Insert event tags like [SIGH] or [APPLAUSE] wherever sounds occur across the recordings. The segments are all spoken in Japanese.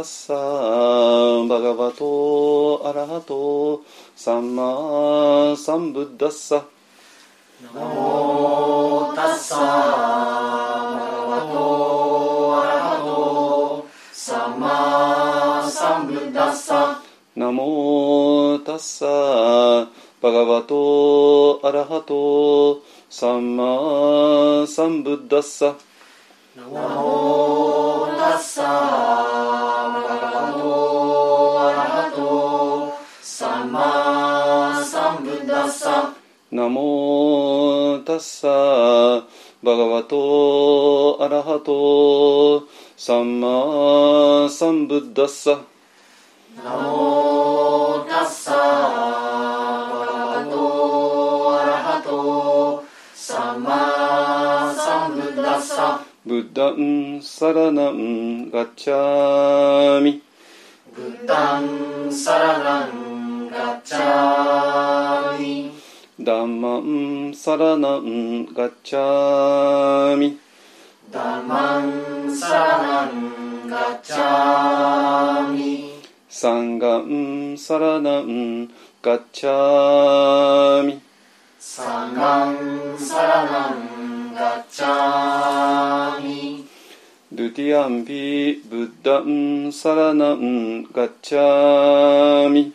タッサーバガバトアラハトサンマサンブッダッサナモタッサーバガバトアラハトサンマサンブッダッサナモタッサーバガバトアラハトサンマサンブッダッサガアラハトサンマサンブッダッサナモタッサガバトアラハトサンマサンブッダッサブッダンサラナンガチャミブッダンサラナンガチャミダンマンサラナンガチャミ。ダマンサラナンガチャミ。サンガンサラナンガチャミ。サンガンサラナンガチャミ。ドゥティアンピブッダンサラナンガチャミ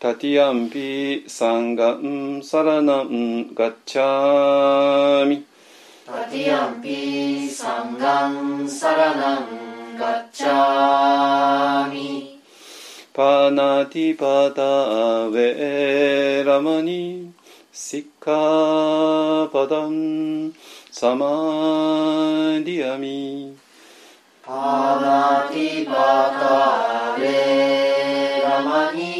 ャミドゥティアンピサンガンピサラナンガッチャミタティアンピサンガンサラナンガチャミタティアンピダマンサラナンガチャミパナティパタウェラマニシッカパダンサマディアミパナティパタウェラマニ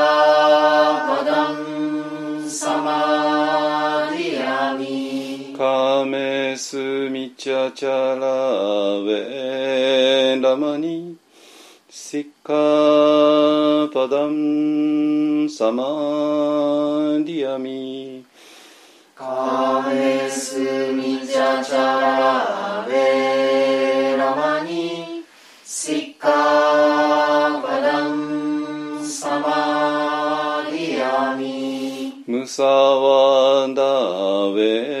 スミチャチャラウェラマニシッカパダンサマディアミ。カメスミチャチャラベラマニシカパダンサマディアミ。ムサワダウェ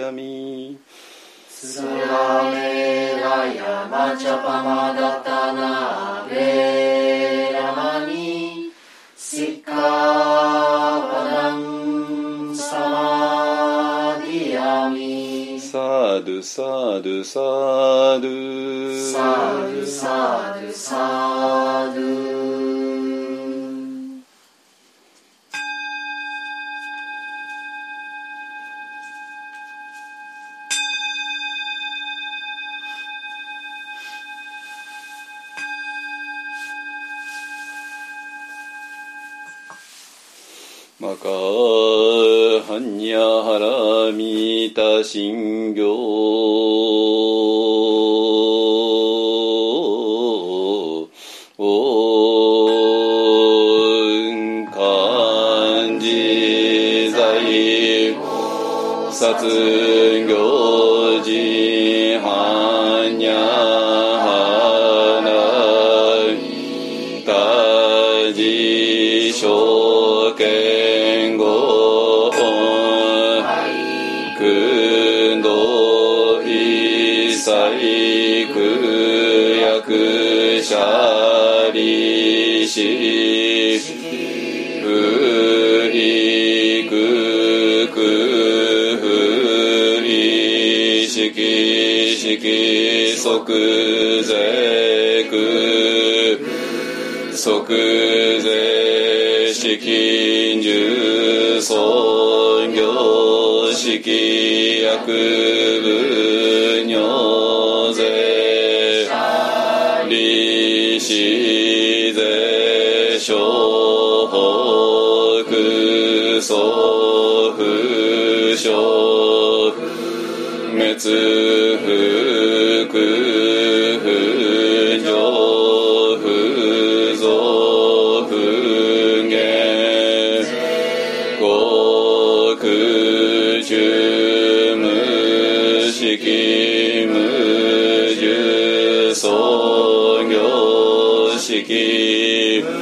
アミムサワダベラマニシカパダハンニャハラミタシンギョオン漢字在殺行事しふいくくふい。しきしきそくぜくそくぜしきんじゅうそんぎょうしきやくぶにょうぜりし法空相不詳滅福不上不増不減国中無式無重創業式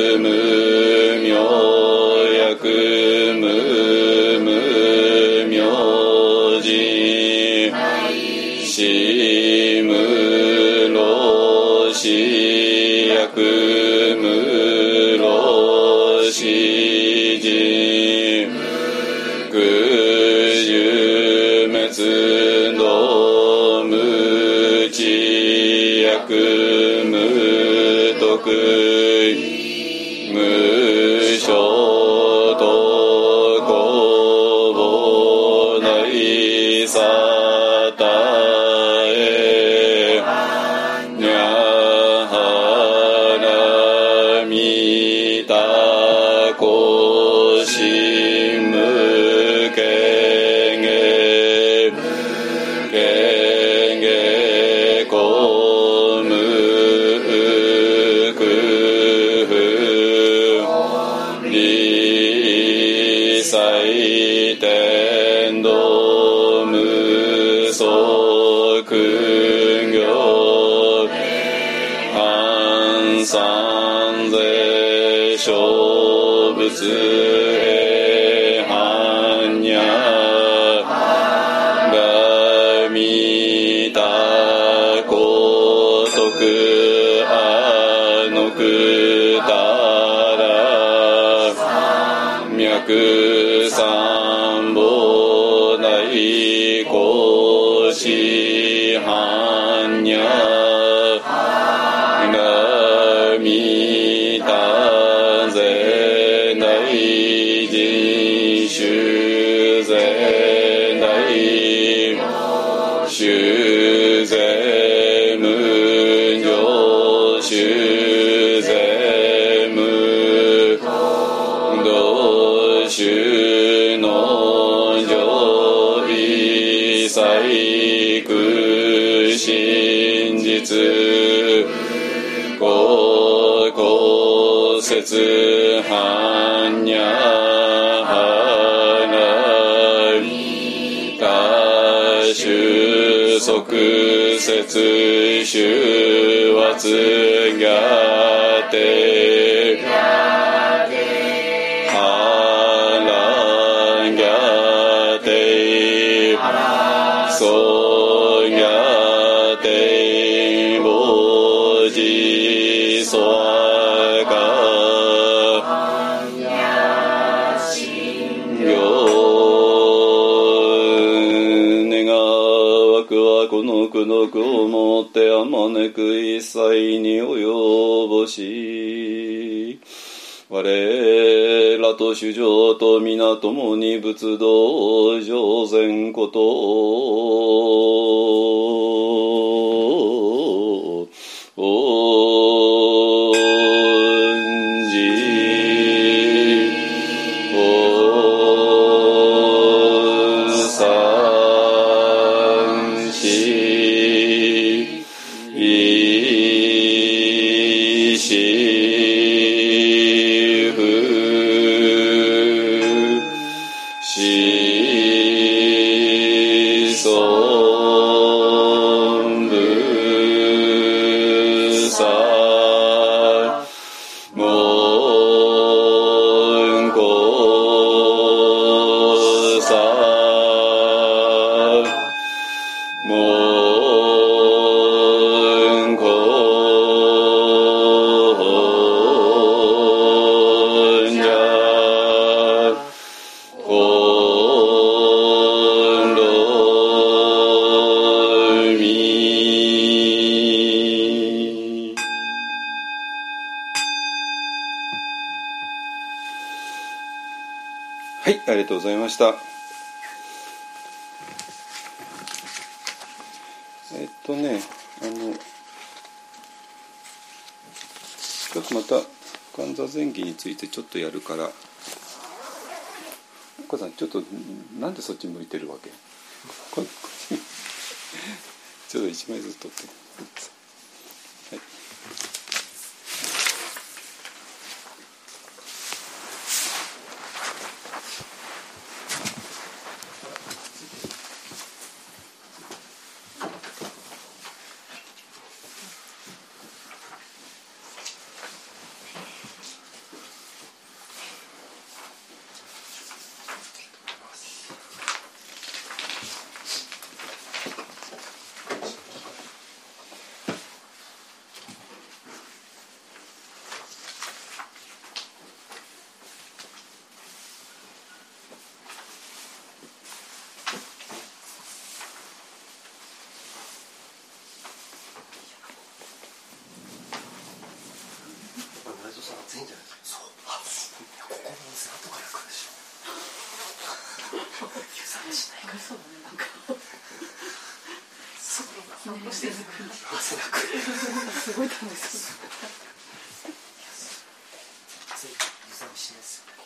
小仏へ般若がみ人修ぜ内修ぜ無常修ぜ無道修の上一切苦真実高校説般若収束節収圧がて。腹がて。そう我らと主上と皆共に仏道上善こと。と、なんでそっち向いてるわけここっちちょっと一枚ずつ取って。はい。内藤さん暑いんじゃないですかそう暑いここの水後から来るでしょ湯冷めしないからそうだねなんかそう散歩してる汗だくすごい楽しそう暑い湯冷めしないですよね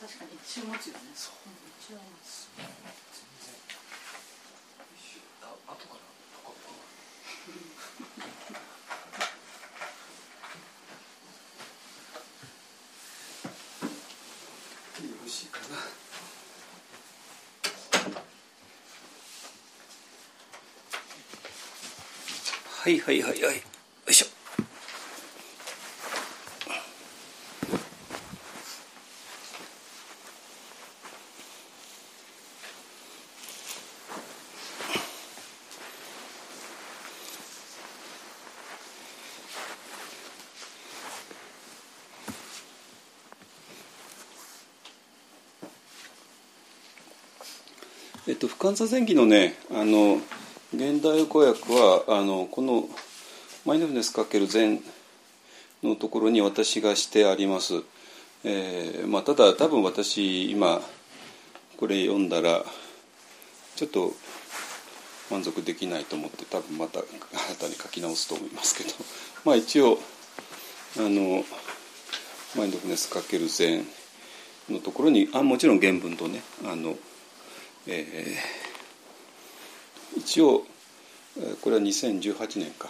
確かに一瞬持つよねそう一瞬持つ全然あ後からポコポコよろしいかなはいはいはいはい。よいしょ。えっと、不感座前期のねあの現代語訳はあのこの「マインドフルネス×禅」のところに私がしてあります、えーまあ、ただ多分私今これ読んだらちょっと満足できないと思って多分また新たに書き直すと思いますけど。[LAUGHS] まあ一応あの「マインドフルネス×禅」のところにあもちろん原文とねあのえー一応これは2018年か、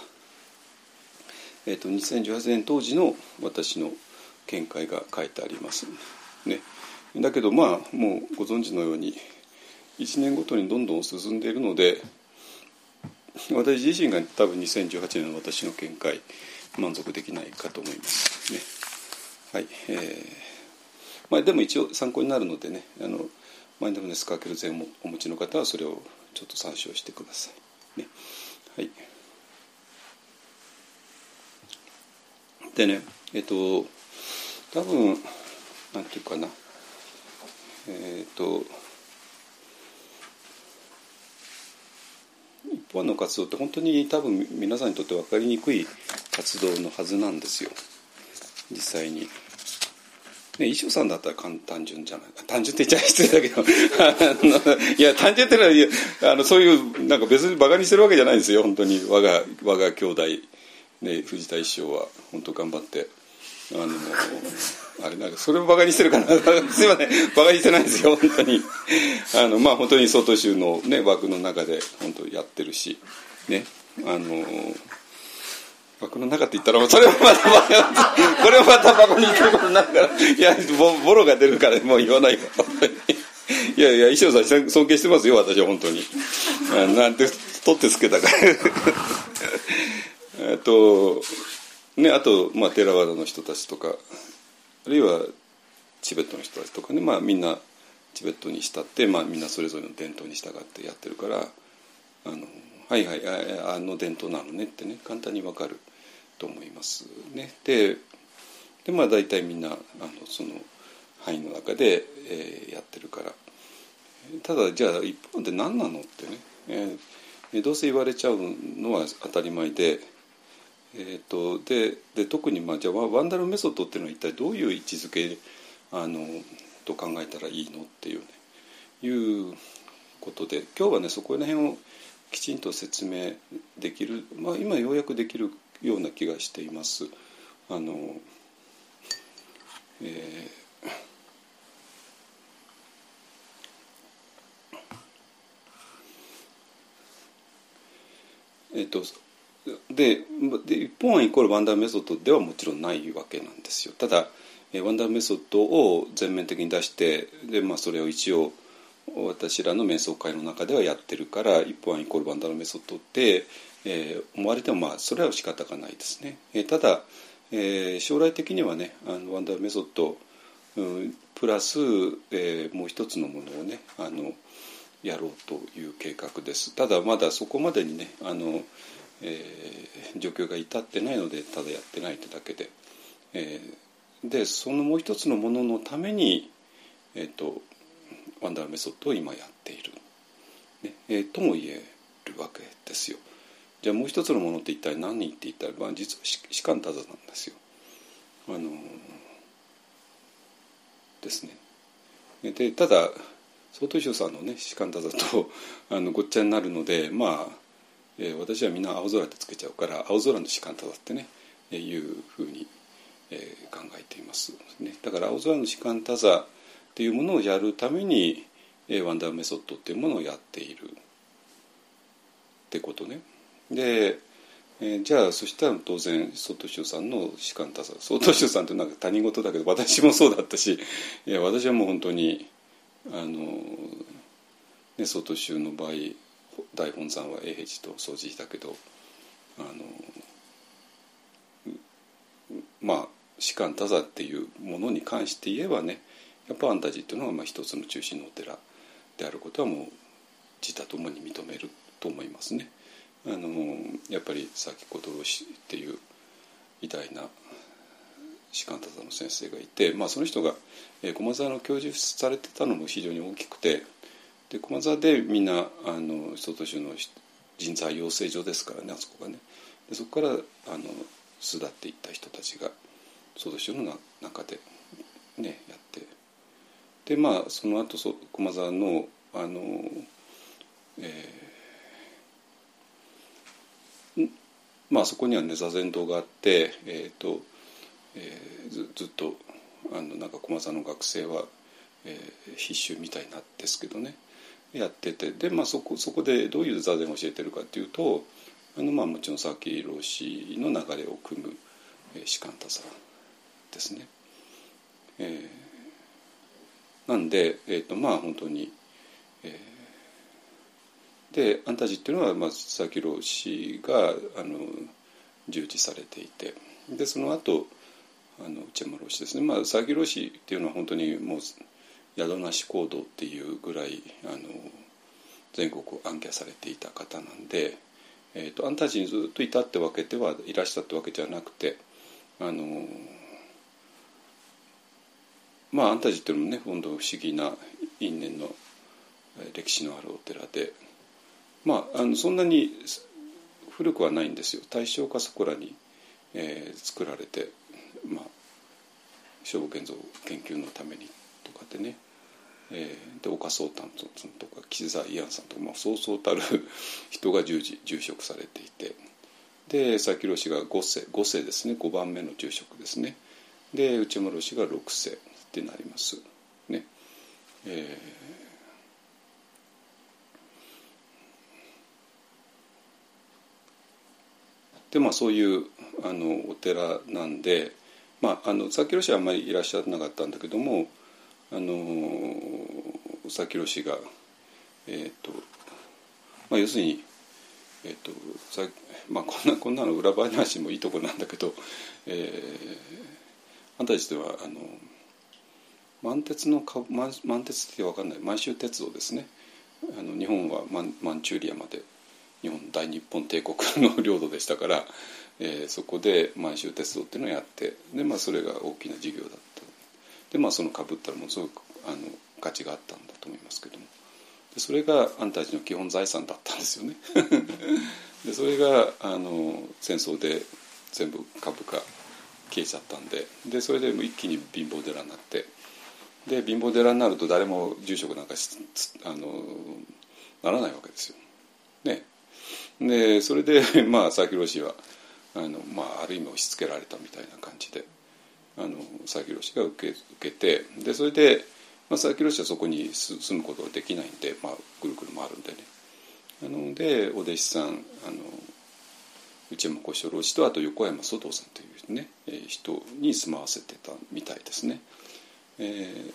えー、と2018年当時の私の見解が書いてあります、ね、だけどまあもうご存知のように1年ごとにどんどん進んでいるので私自身が多分2018年の私の見解満足できないかと思います。ね。はい。えーまあ、でも一応参考になるのでねあのマインドフルネスかける禅をお持ちの方はそれをちょっと参照してください。ね、はい。でねえっと多分なんていうかなえっと本案の活動って本当に多分皆さんにとって分かりにくい活動のはずなんですよ実際に。ね、衣装さんだったら単純じゃない？単純って言っちゃ失礼だけど。[LAUGHS] いや単純ってのはいやあのそういうなんか別にバカにしてるわけじゃないんですよ。本当に。我が我が兄弟、ね、藤田一生は。本当頑張って。あのあれなんかそれもバカにしてるかな。[LAUGHS] すいません。バカにしてないんですよ。本当に。あのまあ本当に外州の、ね、枠の中で本当やってるし。ねあの枠の中って言ったらそれもまたこれもまたバカにしてることになるから。いやボボロが出るからもう言わないよいやいや衣装さん尊敬してますよ私は本当に。なんて取ってつけたか。らえっとねあと、まあ、テラワダの人たちとかあるいはチベットの人たちとかね、まあ、みんなチベットに慕って、まあ、みんなそれぞれの伝統に従ってやってるからあのはいはいああの伝統なのねってね簡単にわかる。と思いますね。ででまあ大体みんなあのその範囲の中で、えー、やってるからただじゃあ一方で何なのってね、えー、どうせ言われちゃうのは当たり前で。えーと、でで特に、まあ、じゃあワンダルメソッドっていうのは一体どういう位置づけあのと考えたらいいのっていう、ね、いうことで今日はねそこら辺をきちんと説明できる、まあ、今ようやくできるような気がしています。あのえー、えっとでで一法庵イコールワンダーメソッドではもちろんないわけなんですよただワンダーメソッドを全面的に出してで、まあ、それを一応私らの瞑想会の中ではやってるから一法庵イコールワンダーメソッドって、えー、思われてもまあそれは仕方がないですね、えー、ただ、えー、将来的にはねあのワンダーメソッド、うん、プラス、えー、もう一つのものをねあのやろうという計画です。ただまだそこまでにねあのえー、状況が至ってないのでただやってないってだけで、えー、でそのもう一つのもののために、えーと、ワンダーメソッドを今やっている、ねえー、とも言えるわけですよ。じゃあもう一つのものって一体何って言ったら、まあ、実は士官多座なんですよ。あのですね。でただ曹洞宗さんのね士官多座と [LAUGHS] あのごっちゃになるのでまあえー、私はみんな青空ってつけちゃうから青空の士官だってね、えー、いうふうに、えー、考えています、ね、だから青空の士官多座っていうものをやるために、えー、ワンダーメソッドっていうものをやっているってことねで、えー、じゃあそしたら当然曹洞宗さんの士官多座曹洞宗さんってなんか他人事だけど私もそうだったし [LAUGHS] いや私はもう本当にあの、ね、曹洞宗の場合大本山は永平寺と掃除したけどあのまあ士官多座っていうものに関して言えばねやっぱ安泰寺っていうのはまあ一つの中心のお寺であることはもう自他ともに認めると思いますね。あのやっぱり先ほど氏っていう偉大な士官多座の先生がいて、まあ、その人が駒沢の教授されてたのも非常に大きくてで駒沢でみんなあの曹洞宗の人材養成所ですからねあそこがね。でそこからあの巣立っていった人たちが曹洞宗の中でねやって。でまあその後そ駒沢のあの、えー、まあそこにはね座禅堂があってえ、ー、と、えー、ずずっとあのなんか駒沢の学生は、えー、必修みたいなんですけどねやっててで、まあ、そこそこでどういう座禅を教えてるかっていうとあの、まあ、もちろん佐々木老師の流れを組む、えー、士官多座ですね。えー、なんで、えーとまあ、本当に、えー、で安泰寺っていうのは、まあ、佐々木老師があの従事されていてでその後あの内山老師ですね、まあ、佐々木老師っていうのは本当にもう宿なし行動っていうぐらいあの全国を暗記されていた方なんで、えーと、あんたちにずっといたってわけではいらしたってわけじゃなくてあのまああんたちっていうのもね本当不思議な因縁の歴史のあるお寺でまああのそんなに古くはないんですよ。大正かそこらに、えー作られてまあ消防建造研究のためにとかでね、えーで岡宗丹さんとか岸沢慰安さんとか、まあ、そうそうたる人が従事住職されていて。で佐々木氏が5世5世ですね。5番目の住職ですね。で内村氏が6世ってなります。ね。えーでまあそういうあのお寺なんで、まあ、あの佐々木氏はあんまりいらっしゃらなかったんだけどもあの佐々木氏がえっ、と、まあ、要するにえっ、とさまあこんなこんなの裏話もいいとこなんだけど、えーあんたたちではあの満鉄のか満鉄って分かんない。満州鉄道ですね。あの日本はマンマンチューリアまで。日本大日本帝国の領土でしたから、えーそこで満州鉄道っていうのをやってで、まあ、それが大きな事業だった。でまあそのかぶったらものすごくあの価値があったんだと思いますけども。でそれがあんたたちの基本財産だったんですよね。[LAUGHS] でそれがあの戦争で全部株価消えちゃったんで。でそれでも一気に貧乏寺になって。で貧乏寺になると誰も住職なんかあのならないわけですよ。ね、でそれで [LAUGHS] まあ佐々木氏はあの、まあ、ある意味押し付けられたみたいな感じであの佐々木氏が受け受けてでそれで、まあ、佐々木氏はそこに住むことができないんで、まあ、ぐるぐる回るんでねなのでお弟子さんあの内山小四郎氏とあと横山蘇藤さんというね、え人に住まわせてたみたいですね。えー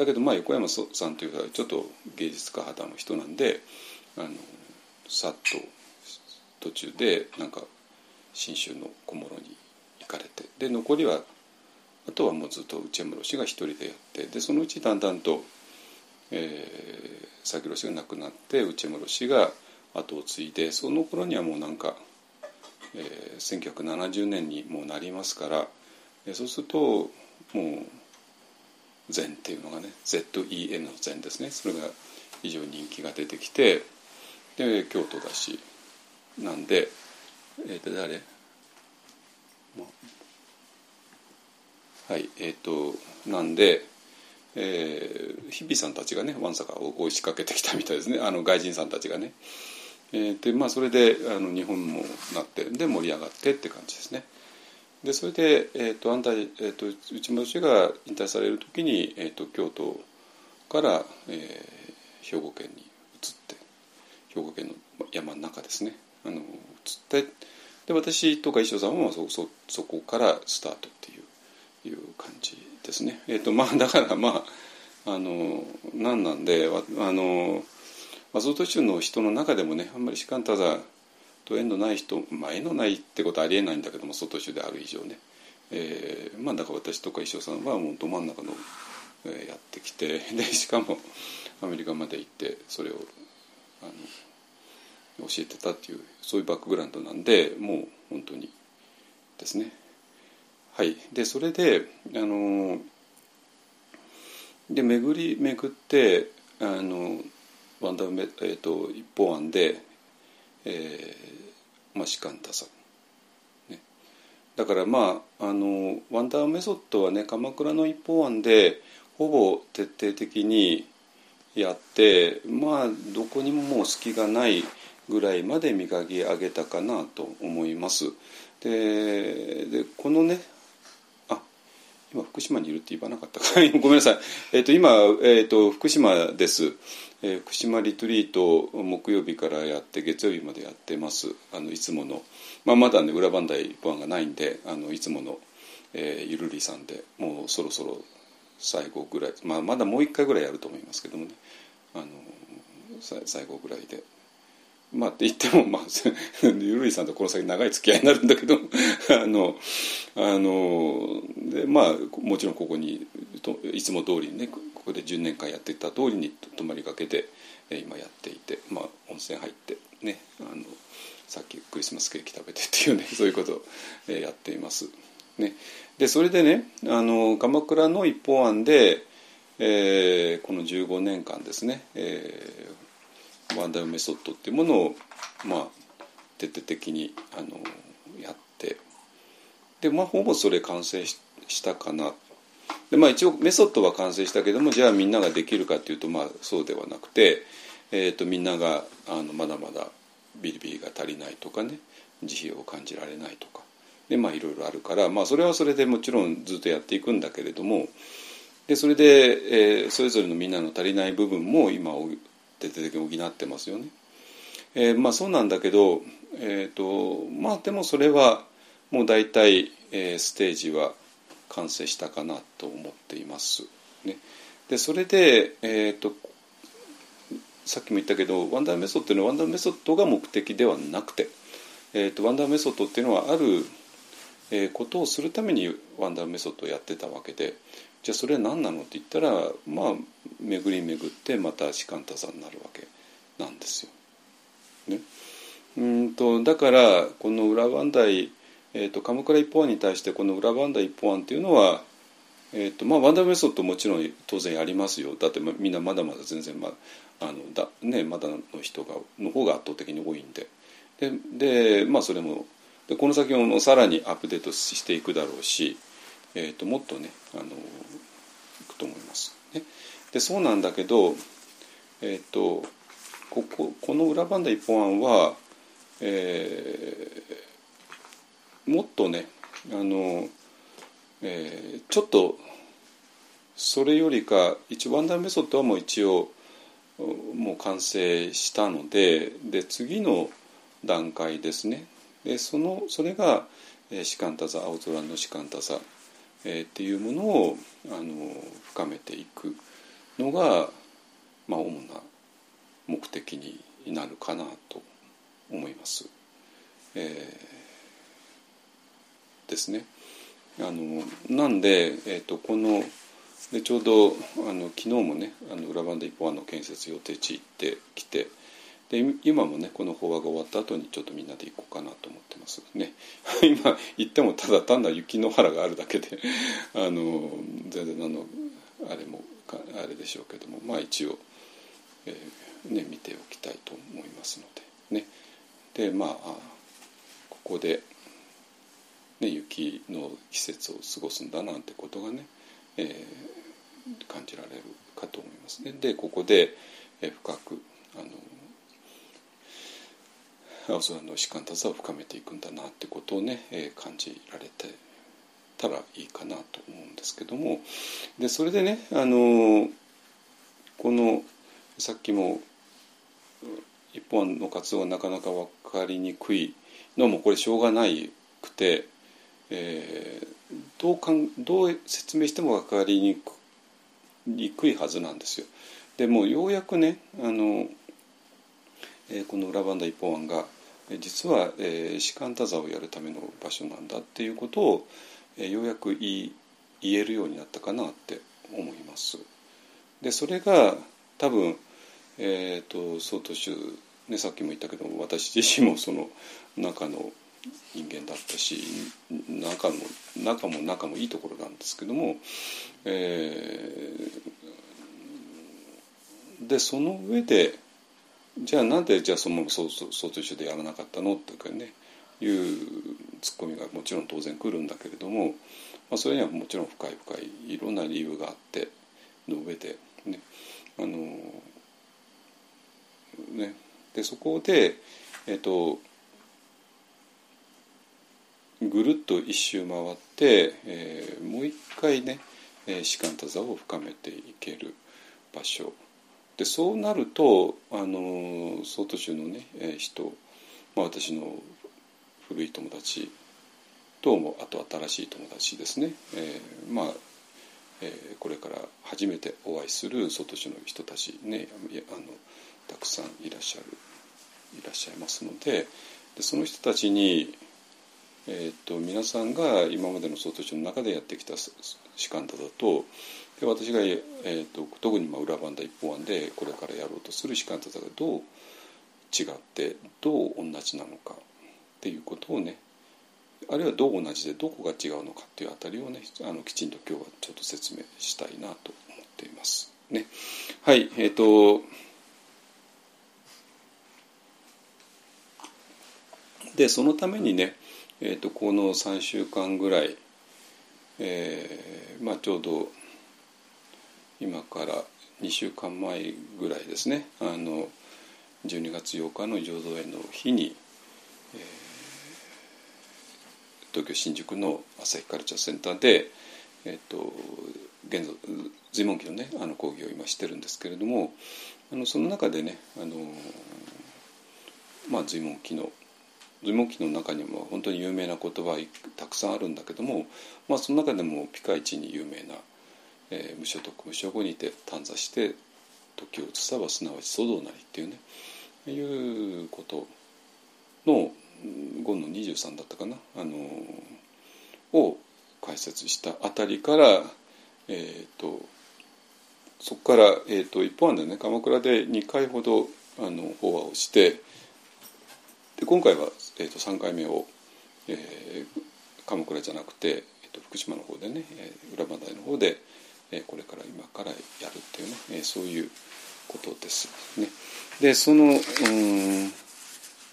だけどまあ横山さんというのはちょっと芸術家肌の人なんであのさっと途中でなんか信州の小諸に行かれてで残りはあとはもうずっと内山氏が一人でやってでそのうちだんだんと、えー、佐々木氏が亡くなって内山氏が後を継いでその頃にはもうなんか、えー、1970年にもうなりますから、そうするともう禅っていうのがね ZEN の禅ですね。それが非常に人気が出てきてで京都だしなんで、えー、と誰？はいえっ、となんで、えー、日比さんたちがねわんさか追い仕掛けてきたみたいですねあの外人さんたちがね。えーでまあ、それであの日本もなってで盛り上がってって感じですね。でそれで、えー、と安泰、えー、と内村氏が引退される時に、えー、と京都から、えー兵庫県に移って兵庫県の山の中ですねあの移ってで私とか衣装さんはそそそこからスタートっていういう感じですね。えーとまあ、だからまああの何なんであの松本州の人の中でもねあんまり士官多座と縁のない人、まあ、縁のないってことはありえないんだけども外州である以上ね、えーまあ、だから私とか衣装さんはもうど真ん中の、えーやってきてでしかもアメリカまで行ってそれをあの教えてたっていうそういうバックグラウンドなんでもう本当にですね。はい。でそれであので巡り巡ってあのワンダーメ、えー、と一方案で、えーまあ、士官多さ、ね、だからまああのワンダーメソッドはね鎌倉の一方案でほぼ徹底的にやってまあどこにももう隙がないぐらいまで磨き上げたかなと思います。ででこのねあ今福島にいるって言わなかったか。[LAUGHS] ごめんなさい、えっと今、えっと福島です、えー福島リトリート木曜日からやって月曜日までやってます。あのいつもの、まあ、まだね裏番台ポアンがないんであのいつもの、えーゆるりさんでもうそろそろ最後ぐらい、まあ、まだもう一回ぐらいやると思いますけどもね。あの最後ぐらいで。まあって言っても、まあ、[LAUGHS] ゆるりさんとこの先長い付き合いになるんだけど [LAUGHS] あのあのでまあもちろんここにいつも通りにねここで10年間やっていた通りに泊まりがけでえ今やっていて、まあ、温泉入ってねあのさっきクリスマスケーキ食べてっていうね [LAUGHS] そういうことをやっています。ね、でそれでねあの鎌倉の一方案で、えーこの15年間ですね、えーワンダーメソッドっていうものをまあ徹底的にあのやって。でまあほぼそれ完成ししたかな。でまあ一応メソッドは完成したけどもじゃあみんなができるかっていうとまあそうではなくて、えー、とみんながあのまだまだビリビリが足りないとかね慈悲を感じられないとか。でまあいろいろあるからまあそれはそれでもちろんずっとやっていくんだけれどもでそれで、えー、それぞれのみんなの足りない部分も今徹底的に補ってますよね。えー、まあそうなんだけど、えーとまあでもそれはもう大体、えー、ステージは完成したかなと思っています。ね、でそれで、えーと、さっきも言ったけどワンダーメソッドのワンダーメソッドが目的ではなくて、えーと、ワンダーメソッドっていうのはある、え、ことをするためにワンダーメソッドをやってたわけでじゃあそれは何なのって言ったらまあ巡り巡ってまた只管打坐になるわけなんですよ。ね、うんとだからこの裏磐梯えーと、鎌倉一方案に対してこの裏バンダ一方案っていうのは、えーとまあ、ワンダーメソッドもちろん当然ありますよ。だってみんなまだまだ全然、まああのだね、まだの人がの方が圧倒的に多いんで。でで、まあ、それもでこの先もさらにアップデートしていくだろうし、えーと、もっとねあのいくと思います。ね、でそうなんだけど、えーと、こここの裏バンダ一本案は、えーもっとねあの、えー、ちょっとそれよりか一応ワンダーメソッドはもう一応もう完成したのでで次の段階ですね。でそのそれが「シカンタザ青空のシカンタザ」えー、っていうものをあの深めていくのが、まあ、主な目的になるかなと思います。えーですね。あのなんで、えーと、このでちょうどあの昨日もねあの裏番で一方案の建設予定地行ってきてで今もねこの法話が終わった後にちょっとみんなで行こうかなと思ってますね [LAUGHS] 今行ってもただ単なる雪の原があるだけで [LAUGHS] あの全然あのあれもあれでしょうけどもまあ一応、えー、ね見ておきたいと思いますのでねでまあここでね、雪の季節を過ごすんだなんてことがね、えー、感じられるかと思いますね。でここで、えー、深くあの青空の士官達を深めていくんだなってことをね、えー、感じられてたらいいかなと思うんですけどもでそれでねあのこのさっきも一本の活動がなかなか分かりにくいのもこれしょうがないくてえー、どうかんどう説明しても分かりにくにくいはずなんですよ。でもようやくねあの、えー、この裏バンダ一本案が実は、えー、士官多座をやるための場所なんだっていうことを、えー、ようやく言言えるようになったかなって思います。でそれが多分、えーと、曹都州、ね、さっきも言ったけど私自身もその中の人間だったし仲も仲も仲もいいところなんですけども、えー、でその上でじゃあなんでじゃあそのそうそうそうと一緒でやらなかったのっていうかねいうツッコミがもちろん当然来るんだけれども、まあ、それにはもちろん深い深いいろんな理由があっての上でねあのねでそこでえっ、とぐるっと一周回って、えー、もう一回ね士官多座を深めていける場所でそうなるとあの曹都州のねえ人、まあ、私の古い友達ともあと新しい友達ですね、えー、まあ、えー、これから初めてお会いする曹都州の人たちねあのたくさんいらっしゃるいらっしゃいますのででその人たちにえーと、皆さんが今までの総統の中でやってきた士官だとで私が、えーと、特にまあ裏番だ一本案でこれからやろうとする士官たちがどう違ってどう同じなのかっていうことをねあるいはどう同じでどこが違うのかっていうあたりをねあのきちんと今日はちょっと説明したいなと思っています。ね、はいえっ、ー、とでそのためにね、えーと、とこの3週間ぐらい、えーまあ、ちょうど今から2週間前ぐらいですね。あの12月8日の浄土園の日に、えー東京新宿の朝日カルチャーセンターで、えー、と現在随文記のねあの講義を今してるんですけれどもあのその中でねあの、まあ、随文記の随文記の中にも本当に有名な言葉たくさんあるんだけども、まあ、その中でもピカイチに有名な「えー、無所得無所後にて短座して時を移さばすなわち祖道なり」っていうねいうことの5の23だったかなあのを解説したあたりからえっ、とそこから、えー、と一方案でね鎌倉で2回ほどあの法話をしてで今回は、えー、と3回目を、えー、鎌倉じゃなくて、えー、と福島の方でね、えー、裏磐梯の方で、えー、これから今からやるっていうね、えー、そういうことですね。でそのうん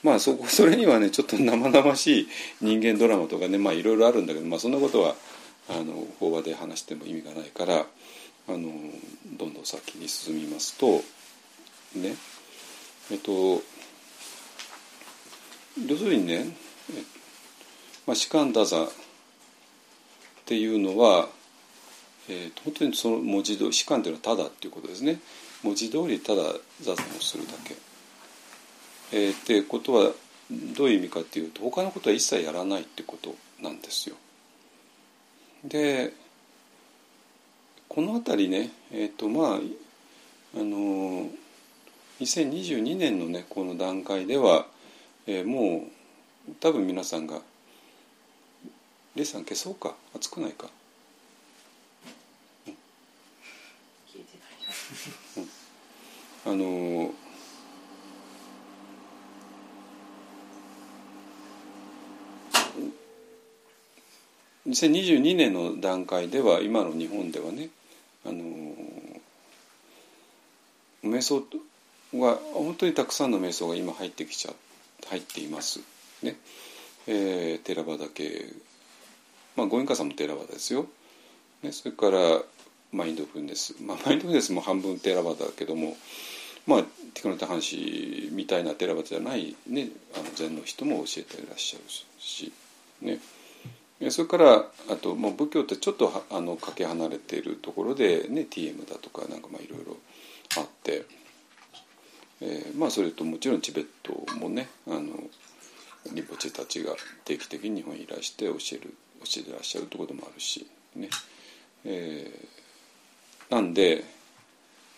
まあそこ [LAUGHS] それにはねちょっと生々しい人間ドラマとかねまあいろいろあるんだけど、まあ、そんなことはあの法話で話しても意味がないからあのどんどん先に進みますとねえっと要するにね、まあ、士官太座っていうのは、えー、本当にその文字通り士官っていうのはただっていうことですね文字通りただ座禅をするだけ。えー、ってことはどういう意味かっていうと他のことは一切やらないってことなんですよ。でこの辺りねえっ、ー、とまああの2022年のねこの段階では、えー、もう多分皆さんが「レイさん消そうか暑くないか」うん、あの2022年の段階では今の日本ではねあの瞑想は本当にたくさんの瞑想が今入ってきちゃ入っていますね。えー、テラバだけまあご隠家さんもテラバですよ。ね、それからマインドフルネス、まあ、マインドフルネスも半分テラバだけどもまあティクノタハンシみたいなテラバじゃないねあの禅の人も教えていらっしゃるしね。それからあともう仏教ってちょっとあのかけ離れているところで、ね、TM だとかなんかまあいろいろあって、えー、まあそれともちろんチベットもねあのリポチたちが定期的に日本にいらして教える教えてらっしゃるところもあるしね、えー、なんで、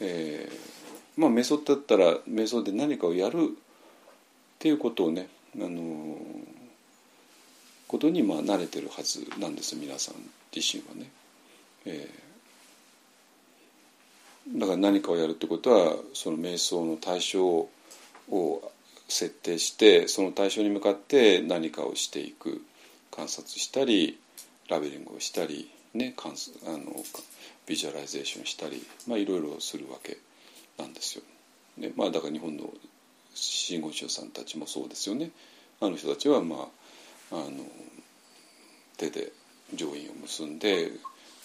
えー、まあ瞑想だったら瞑想で何かをやるっていうことをねあのーことにまあ慣れてるはずなんです皆さん自身はね。えー、だから何かをやるってことはその瞑想の対象を設定してその対象に向かって何かをしていく観察したりラベリングをしたり、ね、あのビジュアライゼーションしたり、まあ、いろいろするわけなんですよ。ねまあ、だから日本の真言宗さんたちもそうですよね。あの人たちはまああの手で手印を結んで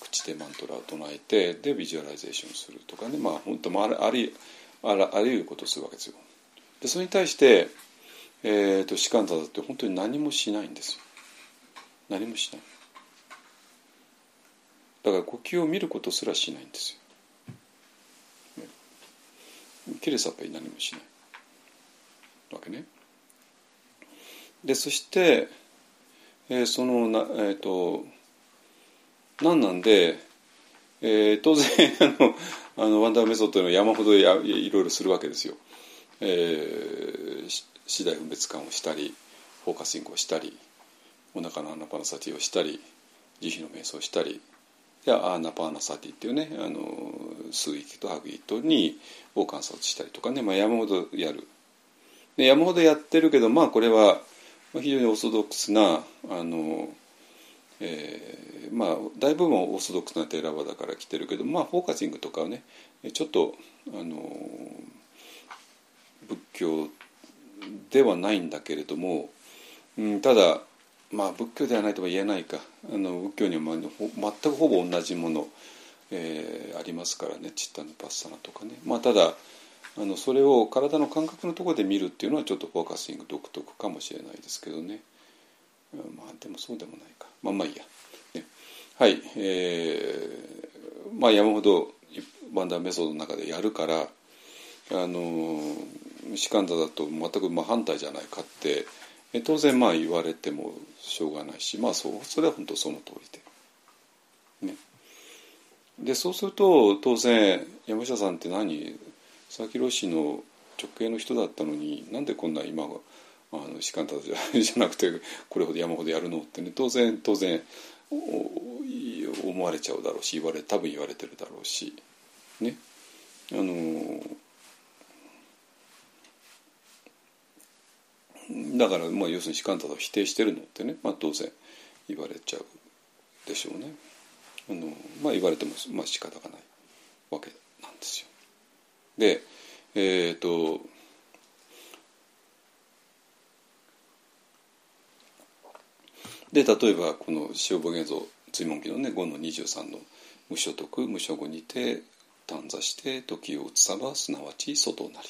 口でマントラを唱えてでビジュアライゼーションするとかねまあ本当あありあらあり得ることをするわけですよ。でそれに対して、えーと、士官座だって本当に何もしないんですよ。何もしない。だから呼吸を見ることすらしないんですよ。ね、きれさっぱり何もしないわけね。でそしてえー、そのな、えーと、何なんで、えー、当然あのあの One Dharma Method の山ほどやいろいろするわけですよ。えー、四大分別観をしたり focusing をしたりお腹のアナパナサティをしたり慈悲の瞑想をしたりでアーナパーナサティっていうねあの吸う息と吐く息にを観察したりとかね、まあ、山ほどやる。で山ほどやってるけどまあこれは非常にオーソドックスなあの、えー、まあ大部分はオーソドックスなテーラバだから来てるけどまあフォーカシングとかはねちょっとあの仏教ではないんだけれどもうん、ただまあ仏教ではないとは言えないか。あの仏教には全くほぼ同じもの、えーありますからね。チッタのパッサナとかね。まあただあのそれを体の感覚のところで見るっていうのはちょっとフォーカシング独特かもしれないですけどね、まあでもそうでもないか。まあまあいいや、ね、はい。えーまあ山ほどバンダーメソッドの中でやるからあの士官座だと全く真反対じゃないかって当然まあ言われてもしょうがないしまあそうそれは本当その通りで。ね、でそうすると当然山下さんって何佐々木朗氏の直系の人だったのになんでこんな今はあの士官座じゃじゃなくてこれほど山ほどやるのってね当然当然思われちゃうだろうし言われ多分言われてるだろうしねあのだからまあ要するに士官たを否定してるのってね、まあ、当然言われちゃうでしょうね。あのまあ言われてもまあ仕方がないわけなんですよ。でえっ、とで例えばこの塩母現像追問記のね5の23の無所得無所後にて短座して時を移さばすなわち外な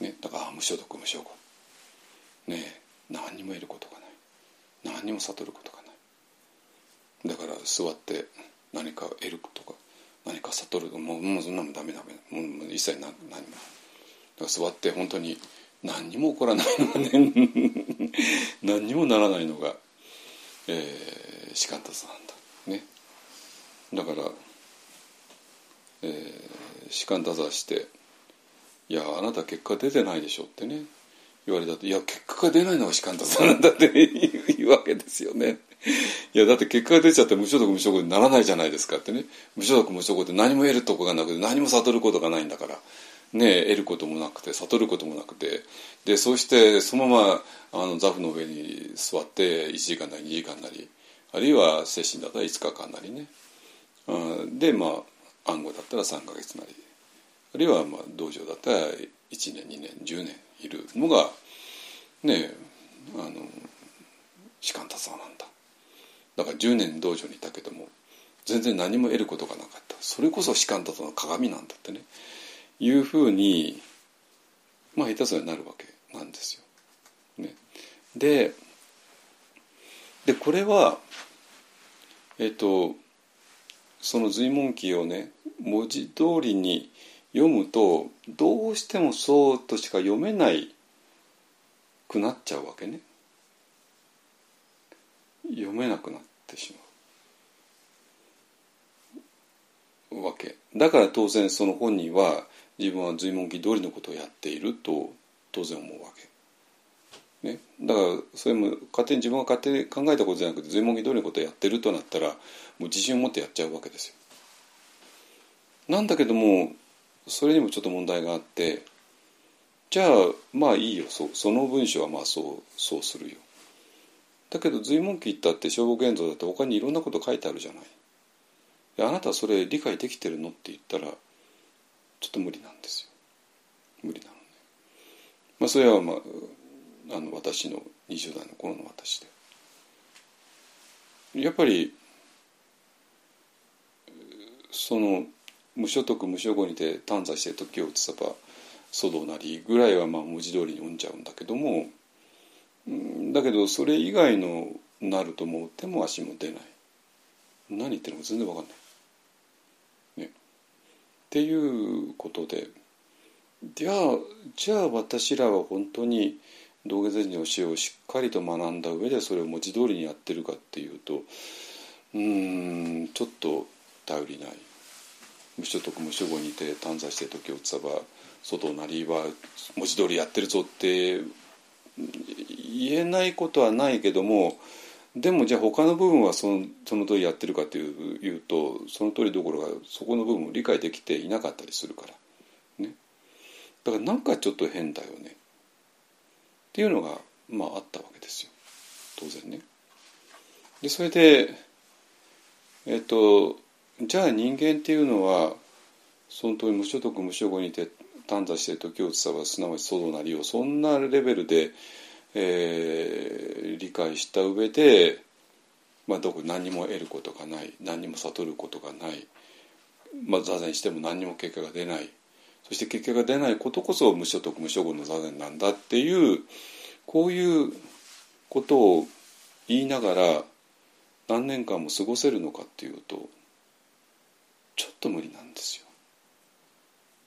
り、ね、だから無所得無所後ね何にも得ることがない。何にも悟ることがない。だから座って何か得るとか何か悟るもうもうそんなもんダメダメ。もう一切何何も。だから座って本当に何にも起こらないのがね [LAUGHS] 何にもならないのが、えー、士官達なんだ。ね。だから、えー、士官達して「いやあなた結果出てないでしょ」ってね。言われたと「いや結果が出ないのが士官達なんだ」って [LAUGHS] 言うわけですよね。いやだって結果が出ちゃって無所得無所得にならないじゃないですかってね。無所得無所得って何も得るとこがなくて何も悟ることがないんだから。ね得ることもなくて悟ることもなくて。でそうしてそのままあの座布の上に座って1時間なり2時間なりあるいは精神だったら5日間なりね。でまあ暗号だったら3か月なり。あるいはまあ道場だったら1年2年10年。いるのがねあの士官達なんだ。だから10年道場にいたけども全然何も得ることがなかった。それこそ士官達の鏡なんだってね。いうふうにまあ下手すらになるわけなんですよ。ね、ででこれはえっとその随文記をね文字通りに読むとどうしてもそうとしか読めないくなっちゃうわけね。読めなくなってしまうわけ。だから当然その本人は自分は随文記通りのことをやっていると当然思うわけ、ね、だからそれも勝手に自分が勝手に考えたことじゃなくて随文記通りのことをやってるとなったらもう自信を持ってやっちゃうわけですよ。なんだけどもそれにもちょっと問題があってじゃあまあいいよ。そその文章はまあそうそうするよ。だけど随文記ったって消防現像だって他にいろんなこと書いてあるじゃない。あなたそれ理解できてるのって言ったらちょっと無理なんですよ。無理なのね。まあそれはまああの私の20代の頃の私で。やっぱりその無所得無所後にて短座して時を移さば祖道なりぐらいはまあ文字通りに読んじゃうんだけどもだけどそれ以外のなるともう手も足も出ない。何言ってるのか全然分かんない。ね、っていうことでじゃあじゃあ私らは本当に道下禅師の教えをしっかりと学んだ上でそれを文字通りにやってるかっていうとうんちょっと頼りない。無所得無所後にて短座して時をつさば外なりは文字通りやってるぞって言えないことはないけどもでもじゃあ他の部分はそのその通りやってるかといういうとその通りどころがそこの部分を理解できていなかったりするから。ね。だからなんかちょっと変だよね。っていうのがまああったわけですよ。当然ね。でそれでえっとじゃあ人間っていうのはその通り無所得無所後にて短座して時を伝わすなわち祖道なりをそんなレベルでえー理解した上で、まあ、どこ何も得ることがない何も悟ることがない、まあ、座禅しても何も結果が出ない。そして結果が出ないことこそ無所得無所言の座禅なんだっていうこういうことを言いながら何年間も過ごせるのかっていうとちょっと無理なんですよ。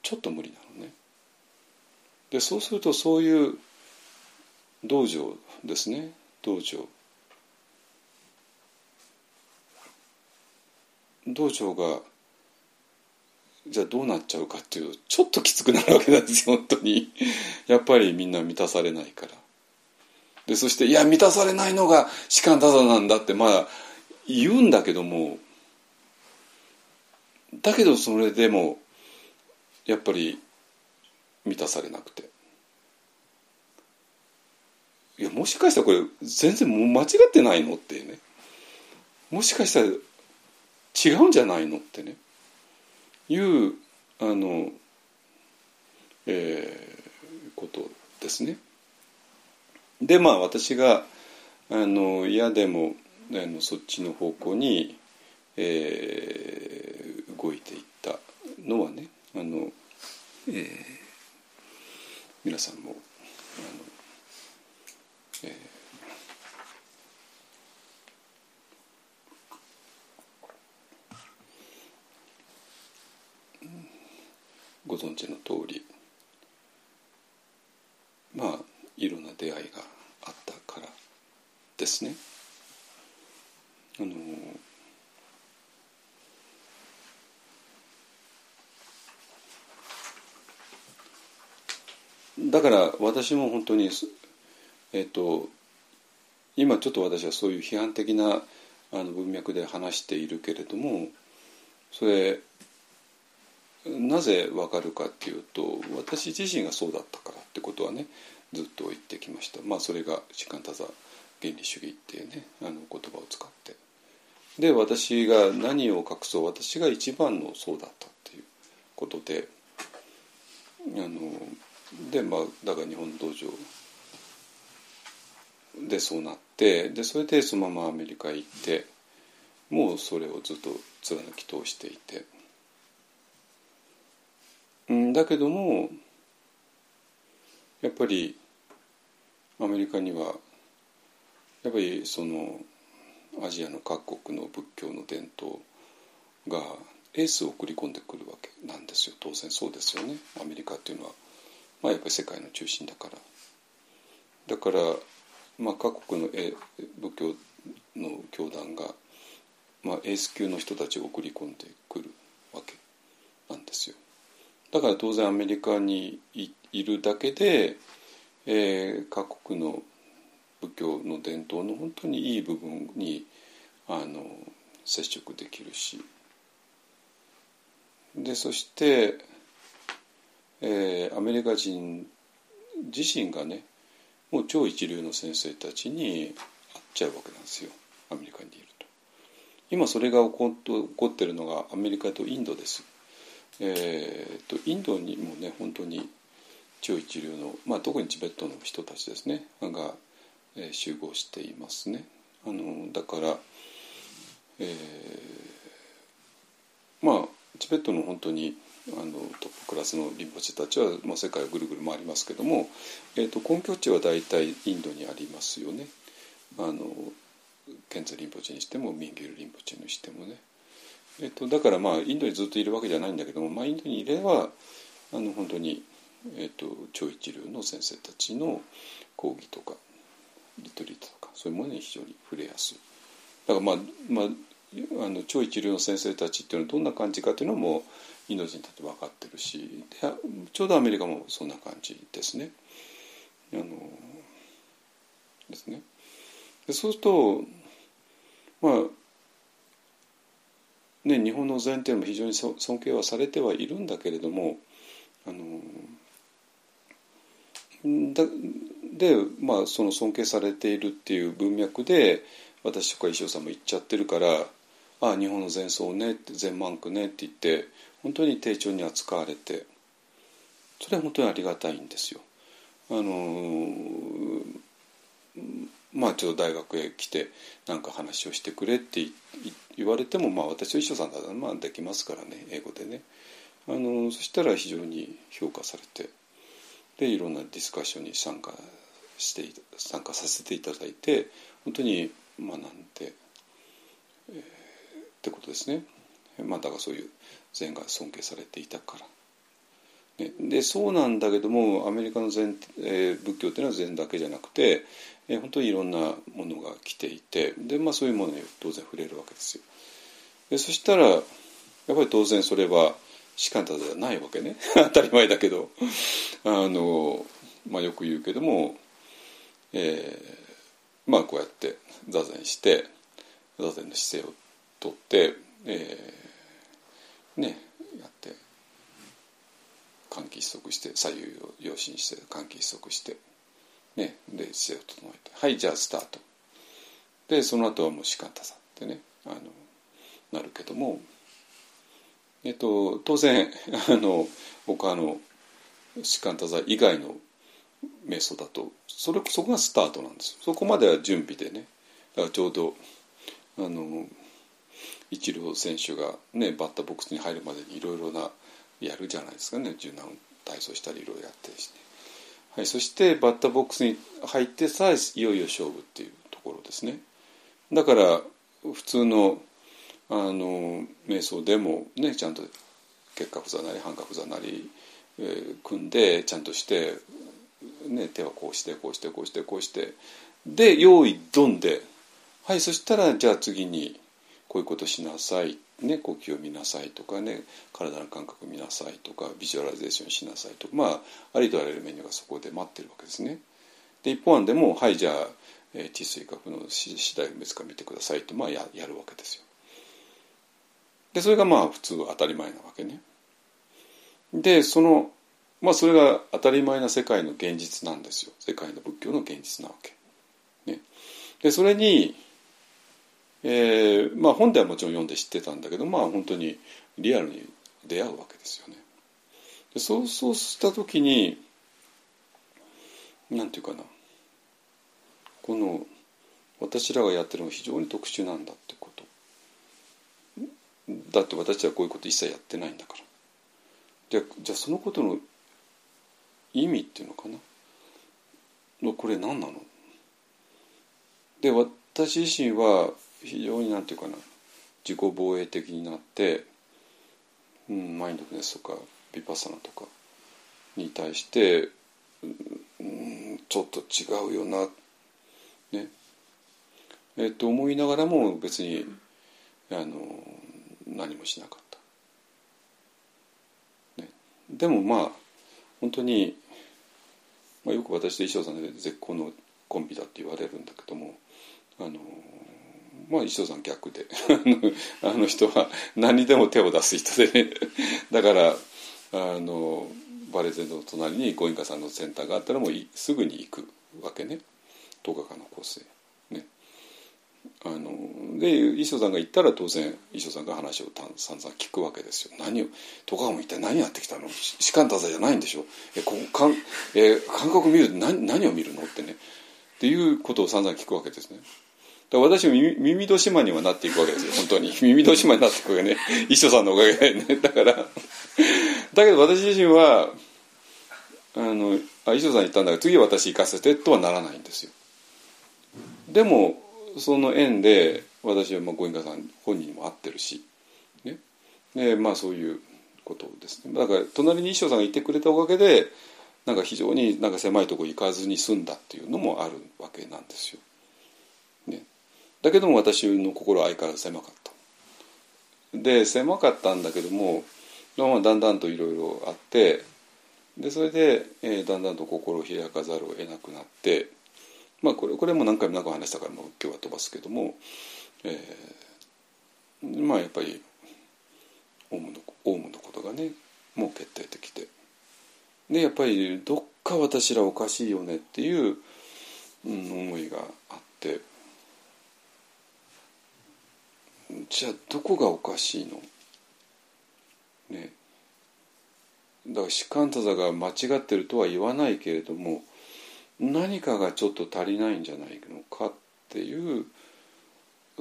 ちょっと無理なのね。でそうするとそういう道場ですね道場道場がじゃあどうなっちゃうかっていうとちょっときつくなるわけなんですよ [LAUGHS] 本当にやっぱりみんな満たされないからでそしていや満たされないのが士官多座なんだってまあ言うんだけどもだけどそれでもやっぱり満たされなくて。いやもしかしたらこれ全然もう間違ってないのってね。もしかしたら違うんじゃないのってね。いうあの、えーことですね。でまあ私があの嫌でもあのそっちの方向に、えー動いていったのはねあの、えー皆さんもあの、えーご存知の通りまあいろんな出会いがあったからですね。あのだから私も本当にえっ、と今ちょっと私はそういう批判的なあの文脈で話しているけれどもそれなぜわかるかっていうと私自身がそうだったからってことはねずっと言ってきました。まあそれが時間多座原理主義っていうねあの言葉を使って。で私が何を隠そう私が一番のそうだったっていうことであのでまあだから日本道場。でそうなってでそれでそのままアメリカ行ってもうそれをずっと貫き通していて。んだけどもやっぱりアメリカにはやっぱりそのアジアの各国の仏教の伝統がエースを送り込んでくるわけなんですよ。当然そうですよね。アメリカっていうのは、まあ、やっぱり世界の中心だから。だから、まあ、各国の仏教の教団が、まあ、エース級の人たちを送り込んでくるわけなんですよ。だから当然アメリカにいいるだけで、えー各国の仏教の伝統の本当にいい部分にあの接触できるし。でそして、えーアメリカ人自身がねもう超一流の先生たちに会っちゃうわけなんですよアメリカにいると。今それが起こっ起こってるのがアメリカとインドです。えー、とインドにもね本当に超一流の、まあ、特にチベットの人たちですねが、えー集合していますね。あのだから、えーまあチベットの本当にあのトップクラスのリンポチたちは、まあ、世界をぐるぐる回りますけども、えー、と根拠地は大体インドにありますよね。あのケンツァリンポチにしてもミンゲルリンポチにしてもね。えっと、だからまあインドにずっといるわけじゃないんだけども、まあ、インドにいればあの本当に、えっと、超一流の先生たちの講義とかリトリートとかそういうものに非常に触れやすい。だからまあ、まあ、あの超一流の先生たちっていうのはどんな感じかっていうのもインド人たち分かってるしちょうどアメリカもそんな感じですね。あのですね。でそうするとまあね、日本の禅っていうのも非常に尊敬はされてはいるんだけれどもあのだで、まあ、その尊敬されているっていう文脈で私とか石尾さんも言っちゃってるから「ああ日本の禅僧ね」って「禅満句ね」って言って本当に丁重に扱われてそれは本当にありがたいんですよ。あのまあちょっと大学へ来てなんか話をしてくれって言われてもまあ私は秘書さんだった。らまあできますからね英語でね。あのそしたら非常に評価されてでいろんなディスカッションに参加して参加させていただいて本当に学んで、えー、ってことですね。まあだからそういう禅が尊敬されていたから。ね、でそうなんだけどもアメリカの禅、えー、仏教っていうのは禅だけじゃなくて、えー、本当にいろんなものが来ていてで、まあ、そういうものに当然触れるわけですよ。でそしたらやっぱり当然それは士官たじゃないわけね [LAUGHS] 当たり前だけどあの、まあ、よく言うけども、えー、まあこうやって座禅して座禅の姿勢をとって、えー、ねやって換気一足して左右を用心して換気一足してねで姿勢を整えてはいじゃあスタート。でその後はもう士官多さってねあのなるけどもえっと、当然 [LAUGHS] あの僕あの士官多座以外の瞑想だとそれそこがスタートなんです。そこまでは準備でねだからちょうどあの一両選手が、ね、バッターボックスに入るまでにいろいろなやるじゃないですかね。柔軟体操したりいろいろやってですね、はい、そしてバッターボックスに入ってさえいよいよ勝負っていうところですね。だから普通のあの瞑想でもねちゃんと結核座なり半角座なり、えー、組んでちゃんとして、ね、手はこうしてこうしてこうしてこうしてで用意ドンで。はいそしたらじゃあ次にこういうことしなさい、ね、呼吸を見なさいとかね体の感覚見なさいとかビジュアライゼーションしなさいとかまあありとあらゆるメニューがそこで待ってるわけですね。で一法庵でもはいじゃあ、え、地水火風の四大分別観してくださいと、まあや、やるわけですよ。でそれがまあ普通当たり前なわけね。でそのまあそれが当たり前な世界の現実なんですよ世界の仏教の現実なわけ。ね、でそれに、えーまあ、本ではもちろん読んで知ってたんだけどまあ本当にリアルに出会うわけですよね。でそうそうした時になんていうかな。この私らがやってるのは非常に特殊なんだってこと。だって私はこういうこと一切やってないんだから。じゃじゃあそのことの意味っていうのかな。のこれ何なの？で私自身は非常になんていうかな自己防衛的になって、うん、マインドフネスとかビパサナとかに対して、うん、ちょっと違うよなね。えっと思いながらも別にあの何もしなかった、ね、でもまあ本当に、まあ、よく私と衣装さんで絶好のコンビだって言われるんだけどもあのまあ衣装さん逆で。[LAUGHS] あの人は何にでも手を出す人でね。[LAUGHS] だからあのバレゼンの隣にゴインカさんのセンターがあったらもうすぐに行くわけね。10日間のコースで。あので衣装さんが言ったら当然衣装さんが話を散々聞くわけですよ。何を戸川も一体何やってきたの？士官多座じゃないんでしょ？えこかん、えー、感覚見る何何を見るの？ってね。っていうことを散々聞くわけですね。だから私も耳耳戸島にはなっていくわけですよ。本当に。[LAUGHS] 耳戸島になっていくわけね。衣装さんのおかげでね。[LAUGHS] だから。だけど私自身はあのあ衣装さん言ったんだから次私行かせてとはならないんですよ。でもその縁で私はまあご隠家さん本人にも会ってるし、ね。でまあ、そういうことですね。だから隣に一生さんがいてくれたおかげでなんか非常になんか狭いとこ行かずに済んだっていうのもあるわけなんですよ。だけども私の心は相変わらず狭かった。で狭かったんだけども、だんだんといろいろあってでそれで、えー、だんだんと心を開かざるを得なくなってまあこれこれも何回も何回も話したからもう今日は飛ばすけども、えー、まあやっぱりオウムのオウムのことがねもう決定的ででやっぱりどっか私らおかしいよねっていう、うん、思いがあってじゃあどこがおかしいの？ね。だから士官多座が間違ってるとは言わないけれども何かがちょっと足りないんじゃないのかっていう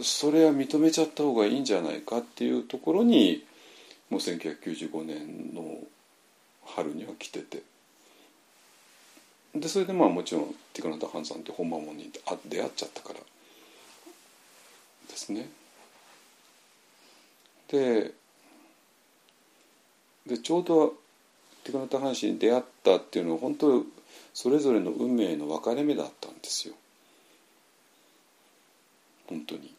それは認めちゃった方がいいんじゃないかっていうところにもう1995年の春には来てて。でそれでまあもちろんティクナタ・ハンさんって本間もんに出会っちゃったからですね。ででちょうどティクナタ・ハン氏に出会ったっていうのは本当それぞれの運命の分かれ目だったんですよ本当に。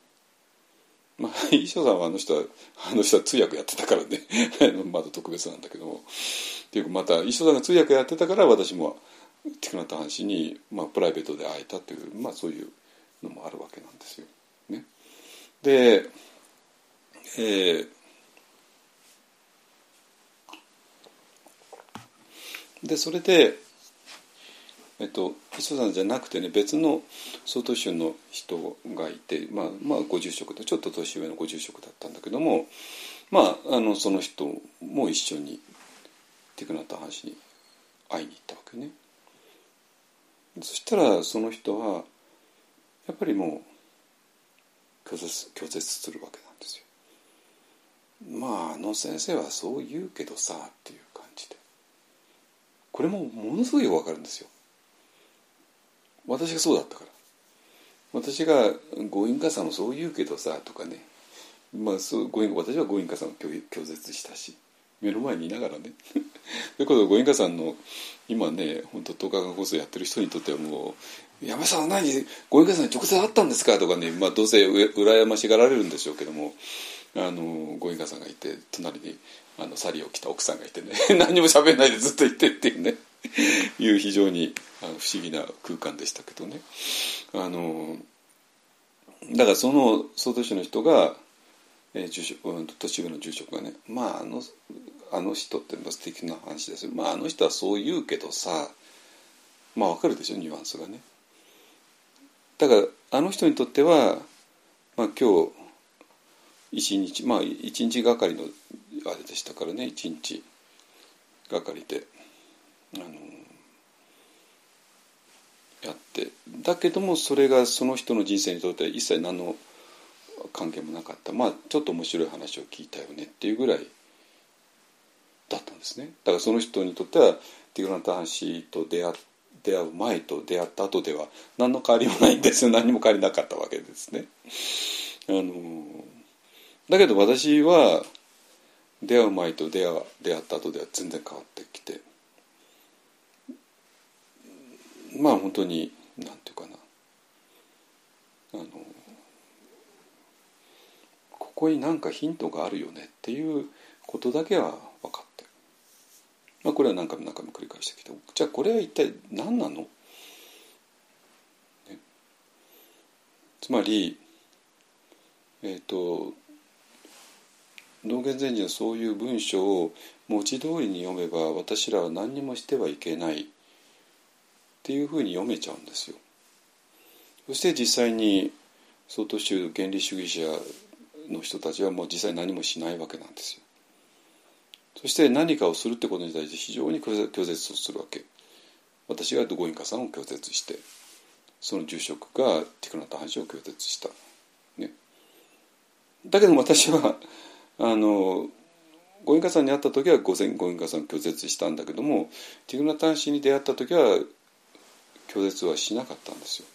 まあ、[LAUGHS] 衣装さんはあの人はあの人は通訳やってたからね [LAUGHS] まだ特別なんだけどもっていうかまた衣装さんが通訳やってたから私もティクナタ・ハン氏に、まあ、プライベートで会えたという、まあ、そういうのもあるわけなんですよ。ね、で、えー、でそれでえっと、磯さんじゃなくてね別の曹洞宗の人がいて、まあ、まあご住職でちょっと年上のご住職だったんだけどもまああのその人も一緒にティクナタ話に会いに行ったわけね。そしたらその人はやっぱりもう拒絶拒絶するわけなんですよ。まああの先生はそう言うけどさっていう感じで。これもものすごいよくわかるんですよ。私がそうだったから。私が「ご隠家さんもそう言うけどさ」とかね。まあそうご私はご隠家さんを拒絶したし目の前にいながらね。ということでご隠家さんの今ね本当10日間放送やってる人にとってはもう「山さんは何ご隠家さんに直接会ったんですか?」とかね。まあどうせ羨ましがられるんでしょうけども。あのご隠家さんがいて隣にあのサリを着た奥さんがいてね [LAUGHS] 何も喋んないでずっと言ってっていうねいう非常にあの不思議な空間でしたけどね。あのだからその総統市の人が、えー、住職年上の住職がねまああのあの人って素敵な話ですよ。まああの人はそう言うけどさまあわかるでしょニュアンスがね。だからあの人にとっては、まあ、今日一日まあ一日がかりのあれでしたからね一日がかりであのやって。だけどもそれがその人の人生にとっては一切何の関係もなかった。まあちょっと面白い話を聞いたよねっていうぐらいだったんですね。だからその人にとってはティグランタ・ハン氏と出会出会う前と出会った後では何の変わりもないんです。よ何も変わりなかったわけですね。あのだけど私は出会う前と出会出会った後では全然変わってきてまあ本当になんていうかな。あのここに何かヒントがあるよねっていうことだけは分かって。まあこれは何回も何回も繰り返してきてじゃあこれは一体何なの、ね、つまりえっ、ー、と道元禅師のそういう文章を文字通りに読めば私らは何にもしてはいけないっていうふうに読めちゃうんですよ。そして実際に相当宗原理主義者の人たちはもう実際何もしないわけなんですよ。そして何かをするってことに対して非常に拒絶をするわけ。私がゴインカさんを拒絶してその住職がティクナタハンを拒絶した。ね、だけど私はあのゴインカさんに会った時は午前ゴインカさん拒絶したんだけどもティクナタン氏に出会った時は拒絶はしなかったんですよ。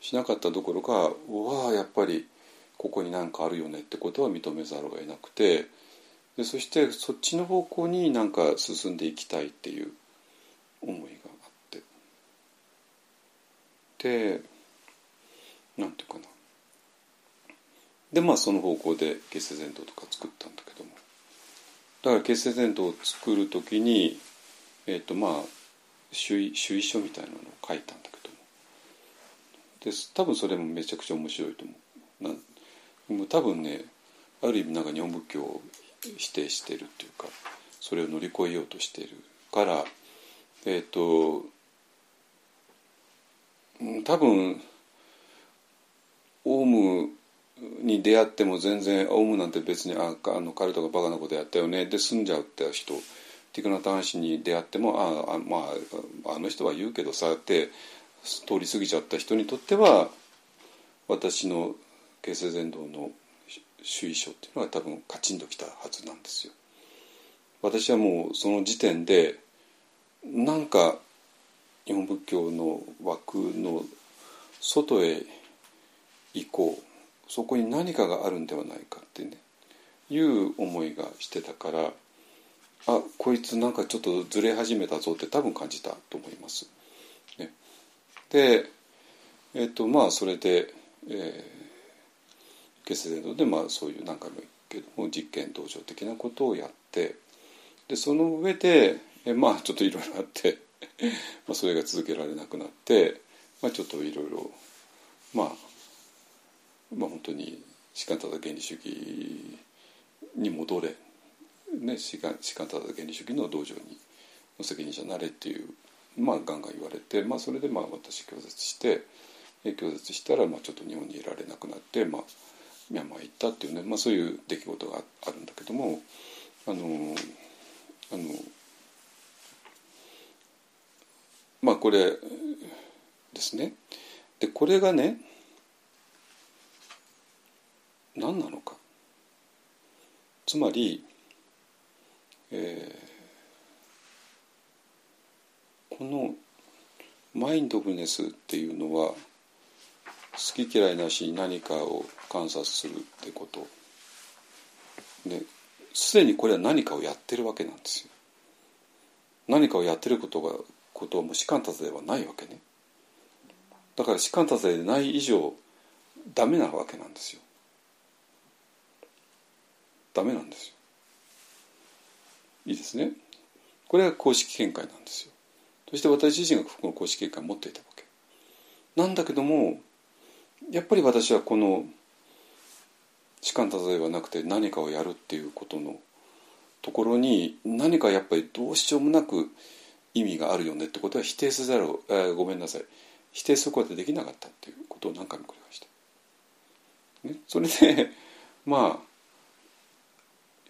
しなかったどころかうわやっぱりここに何かあるよねってことは認めざるを得なくてでそしてそっちの方向になんか進んでいきたいっていう思いがあってでなんていうかなでまあその方向で結成伝統とか作ったんだけども。だから結成伝統を作る時にえっ、ー、とまあ主意主意書みたいなのを書いたんだけども。で多分それもめちゃくちゃ面白いと思う。なんもう多分ねある意味なんか日本仏教を否定してるっていうかそれを乗り越えようとしてるからえっ、ー、と多分オウムに出会っても全然オウムなんて別にああの彼とかバカなことやったよね。で済んじゃうって人。ティクナタン氏に出会ってもああまああの人は言うけどさって通り過ぎちゃった人にとっては私の形成伝道の主意書っていうのは多分カチンときたはずなんですよ。私はもうその時点でなんか日本仏教の枠の外へ行こう。そこに何かがあるんではないかってねいう思いがしてたからあこいつなんかちょっとずれ始めたぞって多分感じたと思います。ね、でえっ、とまあそれで、えー、結成伝道でまあそういう何回も言うけども実験道場的なことをやってでその上でえまあちょっといろいろあって [LAUGHS] まあそれが続けられなくなって、まあ、ちょっといろいろまあまあ本当に士官ただ原理主義に戻れ、ね、士官士官ただ原理主義の道場にの責任者になれっていう、まあ、ガンガン言われて、まあ、それでまあ私拒絶して拒絶したらまあちょっと日本にいられなくなって、まあ、ミャンマー行ったっていうね、まあ、そういう出来事があるんだけどもあのあのまあこれですね。でこれがね何なのかつまり、えー、このマインドフルネスっていうのは好き嫌いなしに何かを観察するってことですでにこれは何かをやってるわけなんですよ。何かをやってることがことはもう士官達ではないわけね。だから士官達でない以上ダメなわけなんですよ。ダメなんですよ。いいですね。これが公式見解なんですよ。そして私自身がこの公式見解を持っていたわけ。なんだけどもやっぱり私はこの士官達ではなくて何かをやるっていうことのところに何かやっぱりどうしようもなく意味があるよねってことは否定せざるを、えー、ごめんなさい否定することができなかったっていうことを何回も繰り返した。ね、それでまあ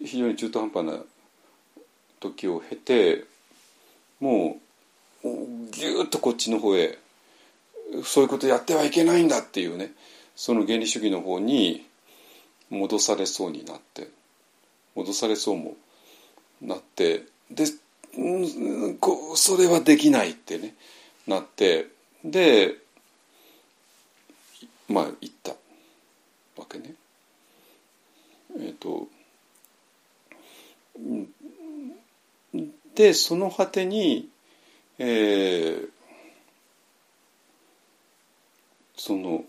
非常に中途半端な時を経てもうぎゅっとこっちの方へそういうことやってはいけないんだっていうねその原理主義の方に戻されそうになって戻されそうもなってでこそれはできないってねなってでまあ言ったわけね。えっ、ー、とでその果てに、えー、その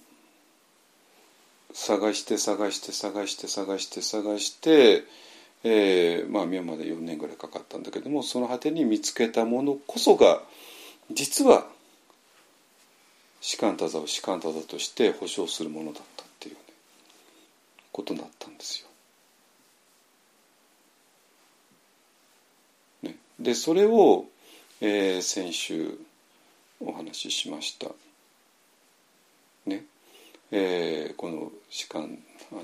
探して探して探して探して探して、えー、まあミャンマーで4年ぐらいかかったんだけどもその果てに見つけたものこそが実は士官多座を士官多座として保障するものだったっていう、ね、ことだったんですよ。ね、でそれを、えー、先週お話ししました。ね。えー、この士官あの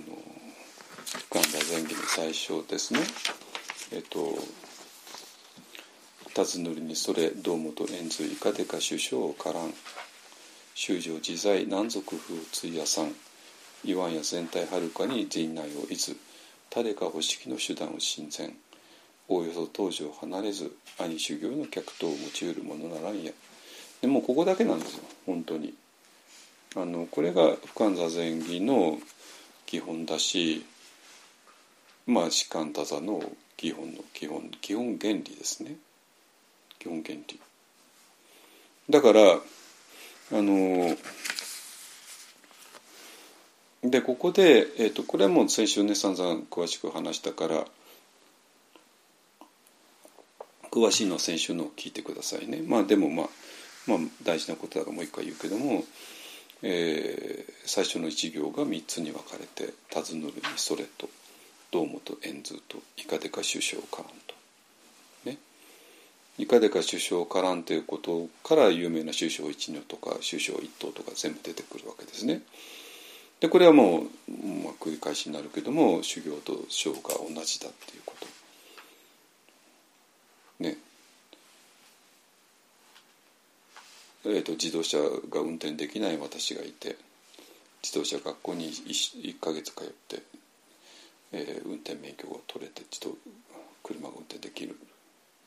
神田前儀の最初ですね。えっ、と「辰塗りにそれ堂本円髄いかでか首相からん修正自在南族風追夜さん言わんや全体はるかに陣内をいず誰か保式の手段を親善。おおよそ当時を離れず兄修行の客等を用いるものならんや。でもここだけなんですよ本当に。あのこれが不安座前儀の基本だしまあ士官多座の基本の基本基本原理ですね。基本原理。だからあのでここで、えーと、これはもう先週ね散々詳しく話したから詳しいのは先週のを聞いてくださいねまあでもまあまあ大事なことだからもう一回言うけどもえー、最初の一行が3つに分かれて「尋ぬるにそれ」と「堂本円図」と「いかでか首相からん」と。ね。いかでか首相からんということから有名な首相一女とか首相一党とか全部出てくるわけですね。でこれはもう、まあ、繰り返しになるけども修行と章が同じだっていうこと。ね。えーと、自動車が運転できない私がいて自動車学校に 1, 1ヶ月通って、えー、運転免許を取れて自動車が運転できる、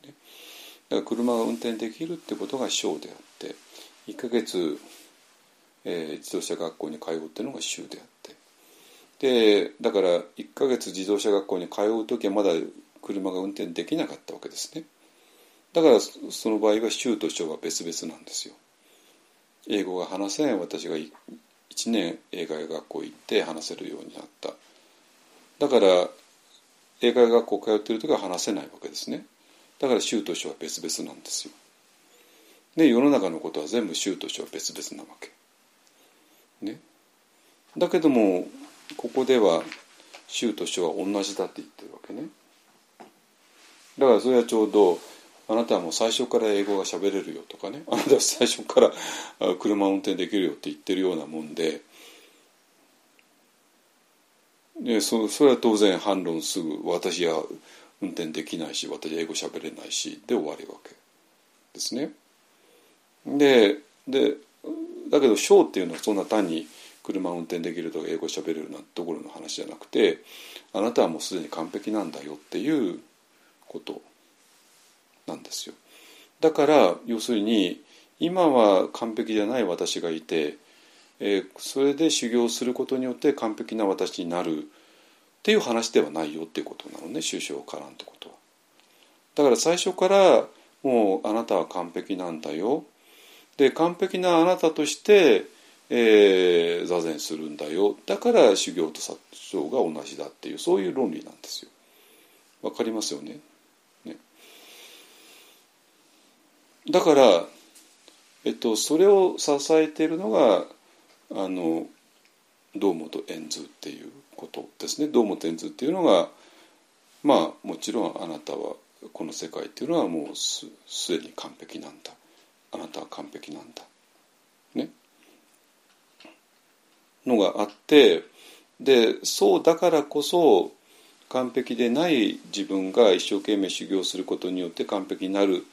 ね、だから車が運転できるってことが小であって1ヶ月、えー、自動車学校に通うっていうのが州であって。でだから1ヶ月自動車学校に通う時はまだ車が運転できなかったわけですね。だからその場合は州と省は別々なんですよ。英語が話せない私が1年英会学校行って話せるようになった。だから英会学校通ってる時は話せないわけですね。だから州と省は別々なんですよ。で世の中のことは全部州と省は別々なわけ。ね。だけどもここでは州と省は同じだって言ってるわけね。だからそれはちょうどあなたはもう最初から英語が喋れるよとかね。あなたは最初から車を運転できるよって言ってるようなもんで。でそそれは当然反論すぐ私は運転できないし私は英語喋れないしで終わりわけですね。ででだけどショーっていうのはそんな単に車を運転できるとか英語喋れるなんてところの話じゃなくてあなたはもうすでに完璧なんだよっていうこと。なんですよ。だから要するに今は完璧じゃない私がいて、えーそれで修行することによって完璧な私になるっていう話ではないよっていうことなのね修正からんってことは。だから最初からもうあなたは完璧なんだよ。で完璧なあなたとして、えー座禅するんだよだから修行と殺生が同じだっていうそういう論理なんですよ。わかりますよ。ね？だから、えっと、それを支えているのがあの堂本円図っていうことですね。堂本円図っていうのがまあもちろんあなたはこの世界っていうのはもうすすでに完璧なんだ。あなたは完璧なんだ。ね。のがあってでそうだからこそ完璧でない自分が一生懸命修行することによって完璧になる。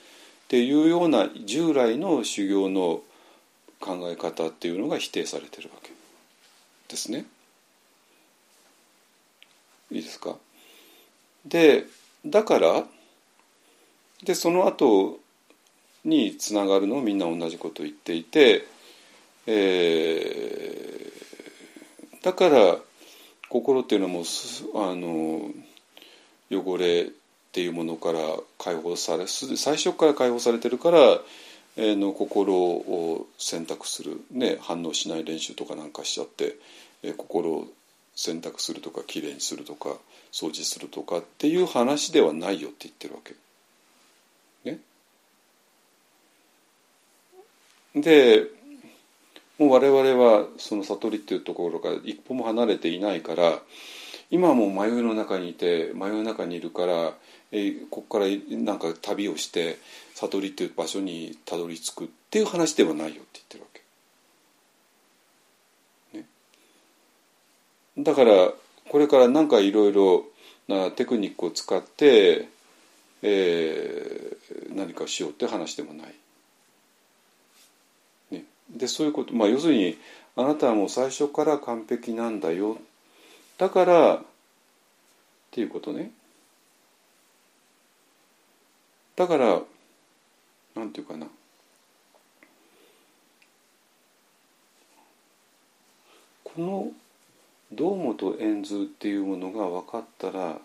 っていうような従来の修行の考え方っていうのが否定されてるわけですね。いいですか？でだからでその後につながるのをみんな同じことを言っていて、えーだから心っていうのもあの汚れっていうものから解放され最初から解放されてるから、えーの心を選択する、ね、反応しない練習とかなんかしちゃって、えー心を選択するとかきれいにするとか掃除するとかっていう話ではないよって言ってるわけ。ね、でもう我々はその悟りっていうところから一歩も離れていないから今はもう迷いの中にいて迷いの中にいるから、えーここからなんか旅をして悟りっていう場所にたどり着くっていう話ではないよって言ってるわけ。ね、だからこれからなんかいろいろなテクニックを使って、えー何かしようって話でもない。ね、でそういうことまあ要するにあなたはもう最初から完璧なんだよだからっていうことねだからなんていうかな。この堂本円図っていうものが分かったら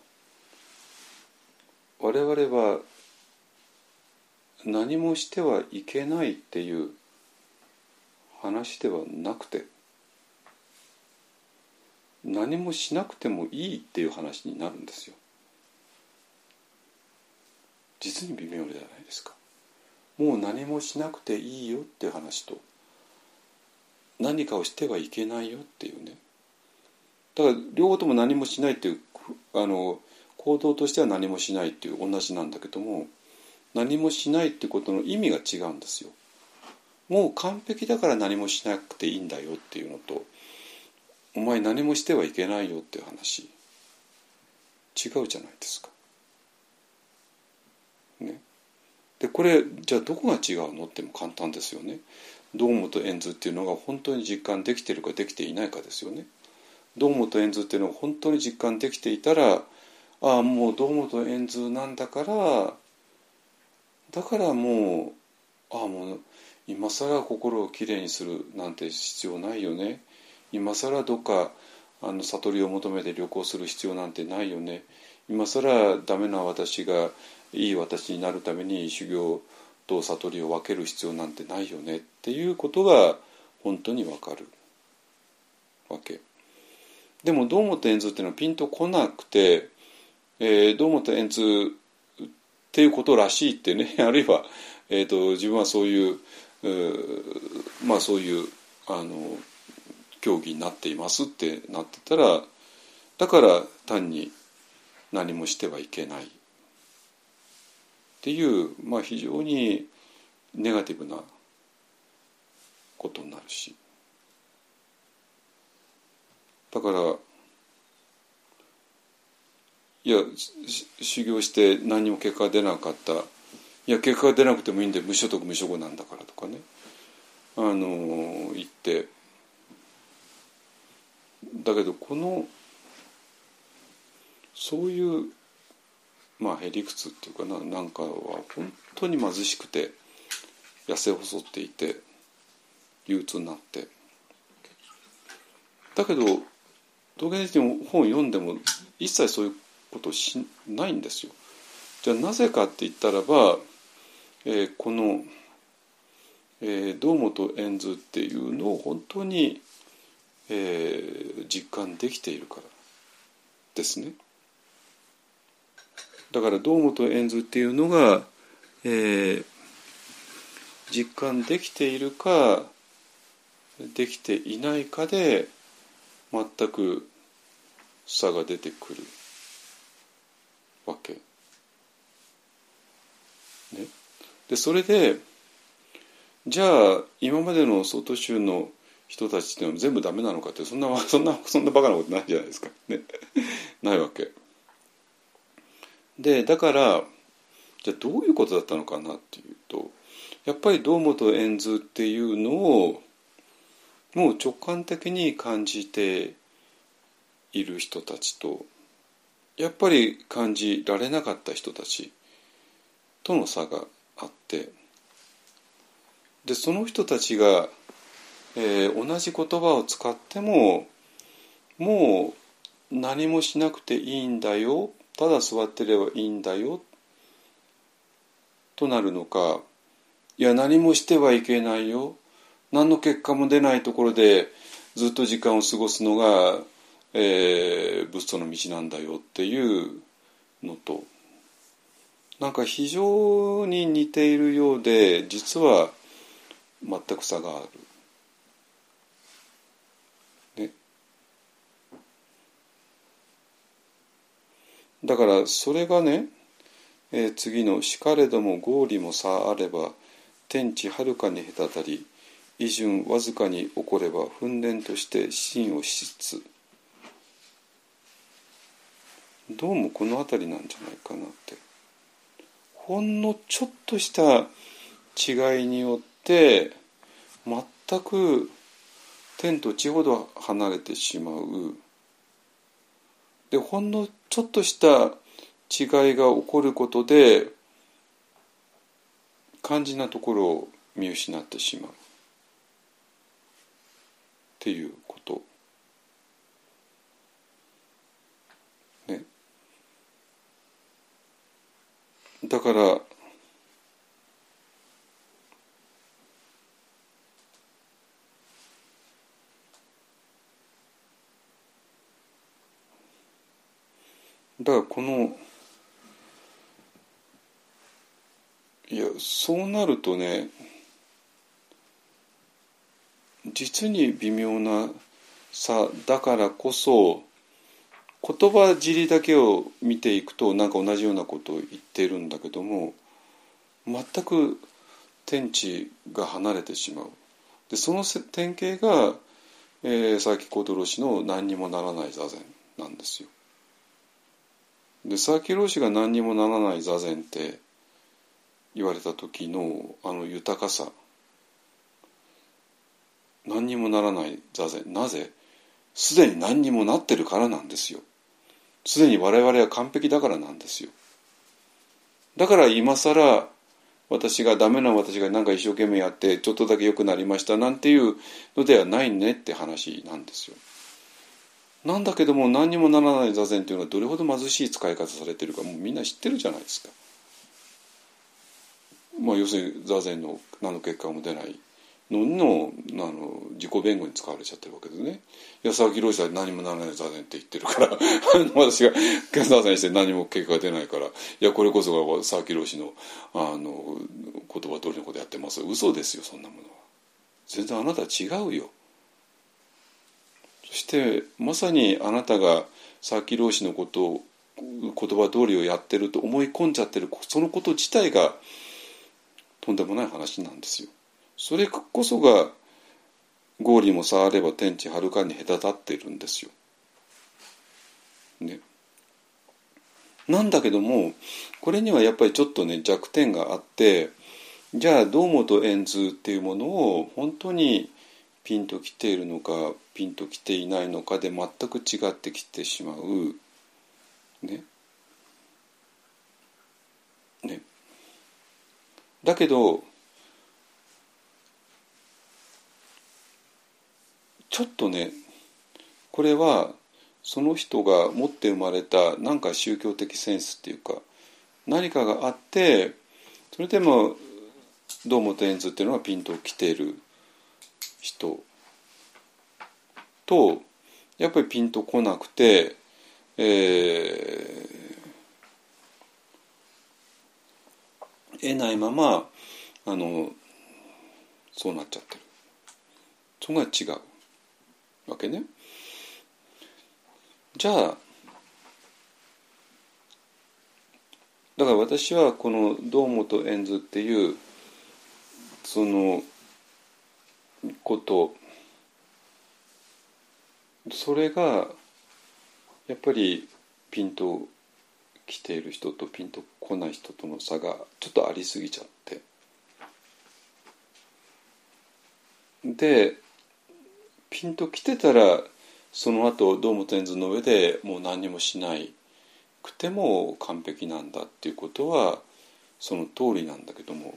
我々は何もしてはいけないっていう話ではなくて何もしなくてもいいっていう話になるんですよ。実に微妙じゃないですか。もう何もしなくていいよっていう話と何かをしてはいけないよっていうね。だから両方とも何もしないっていうあの行動としては何もしないっていう同じなんだけども何もしないってことの意味が違うんですよ。もう完璧だから何もしなくていいんだよっていうのとお前何もしてはいけないよっていう話。違うじゃないですか。ね。でこれじゃあどこが違うの？っても簡単ですよね。堂本円図っていうのが本当に実感できてるかできていないかですよね。堂本円図っていうのが本当に実感できていたらああもう堂本円図なんだからだからもうああもう今更心をきれいにするなんて必要ないよね今更どっかあの悟りを求めて旅行する必要なんてないよね。今更ダメな私がいい私になるために修行と悟りを分ける必要なんてないよね。っていうことが本当に分かる。わけ。でも堂本円図っていうのはピンとこなくて、えー、堂本円図っていうことらしいってね [LAUGHS] あるいは、えーと、自分はそういうまあそういうあの競技になっていますってなってたらだから単に何もしてはいけない。っていう、まあ、非常にネガティブなことになるし。だからいや修行して何も結果が出なかった。いや結果が出なくてもいいんで無所得無所得なんだからとかね。あの言って。だけどこのそういうまあへりくつっていうかななんかは本当に貧しくて痩せ細っていて憂鬱になってだけど道元先生の本を読んでも一切そういうことしないんですよ。じゃあなぜかって言ったらば、えー、この、えー、堂本円図っていうのを本当に、えー、実感できているからですね。だから堂本円図っていうのが、えー、実感できているかできていないかで全く差が出てくるわけ。ね、でそれでじゃあ今までの外州の人たちっていうのは全部ダメなのかってそんな [LAUGHS] そんなそんなバカなことないじゃないですか。ね、[LAUGHS] ないわけ。でだからじゃあどういうことだったのかなっていうとやっぱり堂本円図っていうのをもう直感的に感じている人たちとやっぱり感じられなかった人たちとの差があってでその人たちが、えー、同じ言葉を使ってももう何もしなくていいんだよただ座ってればいいんだよとなるのかいや何もしてはいけないよ何の結果も出ないところでずっと時間を過ごすのが、えー、仏祖の道なんだよっていうのとなんか非常に似ているようで実は全く差がある。だからそれがね、えー、次の「しかれども合理も差あれば天地はるかに隔たり異順わずかに起これば訓練として真をしつつどうもこの辺りなんじゃないかなって。ほんのちょっとした違いによって全く天と地ほど離れてしまう。でほんのちょっとした違いが起こることで肝心なところを見失ってしまうっていうこと。ね。だからだからこのいやそうなるとね実に微妙な差だからこそ言葉尻だけを見ていくとなんか同じようなことを言ってるんだけども全く天地が離れてしまうでその典型が、えー、佐々木小泥氏の何にもならない座禅なんですよ。で佐々木老師が何にもならない座禅って言われた時のあの豊かさ。何にもならない座禅。なぜ？すでに何にもなってるからなんですよ。すでに我々は完璧だからなんですよ。だから今更私がダメな私が何か一生懸命やってちょっとだけ良くなりましたなんていうのではないねって話なんですよ。なんだけども何にもならない座禅っていうのはどれほど貧しい使い方されてるかもうみんな知ってるじゃないですか。まあ、要するに座禅の何の結果も出ないののあの自己弁護に使われちゃってるわけですね。安沢博さん何もならない座禅って言ってるから [LAUGHS] 私が座禅して何も結果が出ないからいやこれこそが佐々木朗氏のあの言葉通りのことやってます嘘ですよそんなものは。全然あなたは違うよ。そしてまさにあなたが佐々木朗氏のことを言葉通りをやってると思い込んじゃってるそのこと自体がとんでもない話なんですよ。それこそが合理も触れば天地はるかに隔たっているんですよ。ね。なんだけどもこれにはやっぱりちょっとね弱点があってじゃあ堂本円図っていうものを本当にピンときているのかピンときていないのかで全く違ってきてしまうね。ね。だけどちょっとねこれはその人が持って生まれたなんか宗教的センスっていうか何かがあってそれでも堂本円図っていうのはピンときている人とやっぱりピンとこなくて、えー、得ないままあのそうなっちゃってるそこが違うわけね。じゃあだから私はこの堂本円図っていうそのこと。それがやっぱりピンと来ている人とピンと来ない人との差がちょっとありすぎちゃって。でピンと来てたらその後堂本円図の上でもう何にもしないくても完璧なんだっていうことはその通りなんだけども。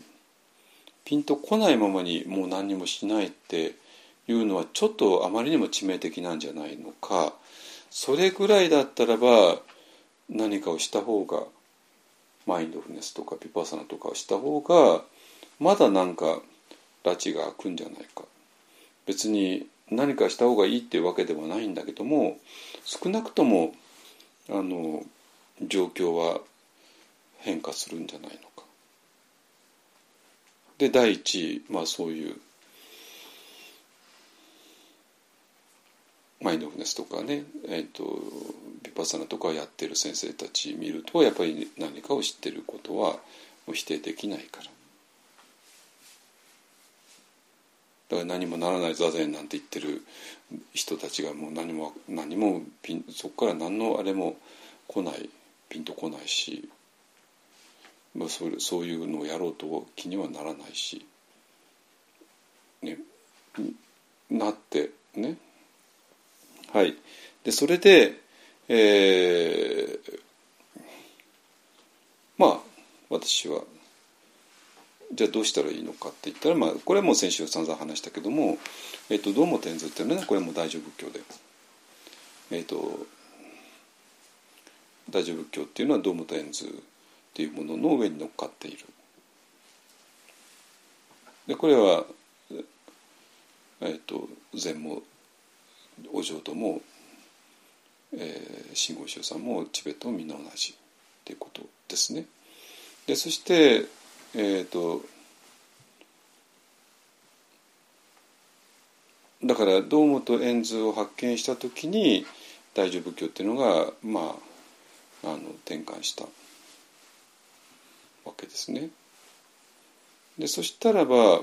ピンとこないままにもう何にもしないっていうのはちょっとあまりにも致命的なんじゃないのかそれぐらいだったらば何かをした方がマインドフルネスとかピパーサナとかをした方がまだなんか拉致が開くんじゃないか別に何かした方がいいっていうわけではないんだけども少なくともあの状況は変化するんじゃないのか。で第一まあそういうマインドフネスとかね、えーと、ビパサナとかやってる先生たち見るとやっぱり何かを知ってることは否定できないから。だから何もならない座禅なんて言ってる人たちがもう何も何もピンそこから何のあれも来ないピンとこないし、まあ、それそういうのをやろうと気にはならないし、ね、なってね。はい。でそれで、えー、まあ私はじゃあどうしたらいいのかって言ったら、まあ、これはもう先週散々話したけども、えーと、どうも天図っていうのは、ね、これも大乗仏教で、えーと、大乗仏教っていうのはどうも天図っていうものの上に乗っかっている。でこれは、えーと、禅もお浄土も、えー、真言宗さんもチベットもみんな同じっていうことですね。でそしてえーと、だから堂本円図を発見した時に大乗仏教っていうのがまああの転換したわけですね。でそしたらば、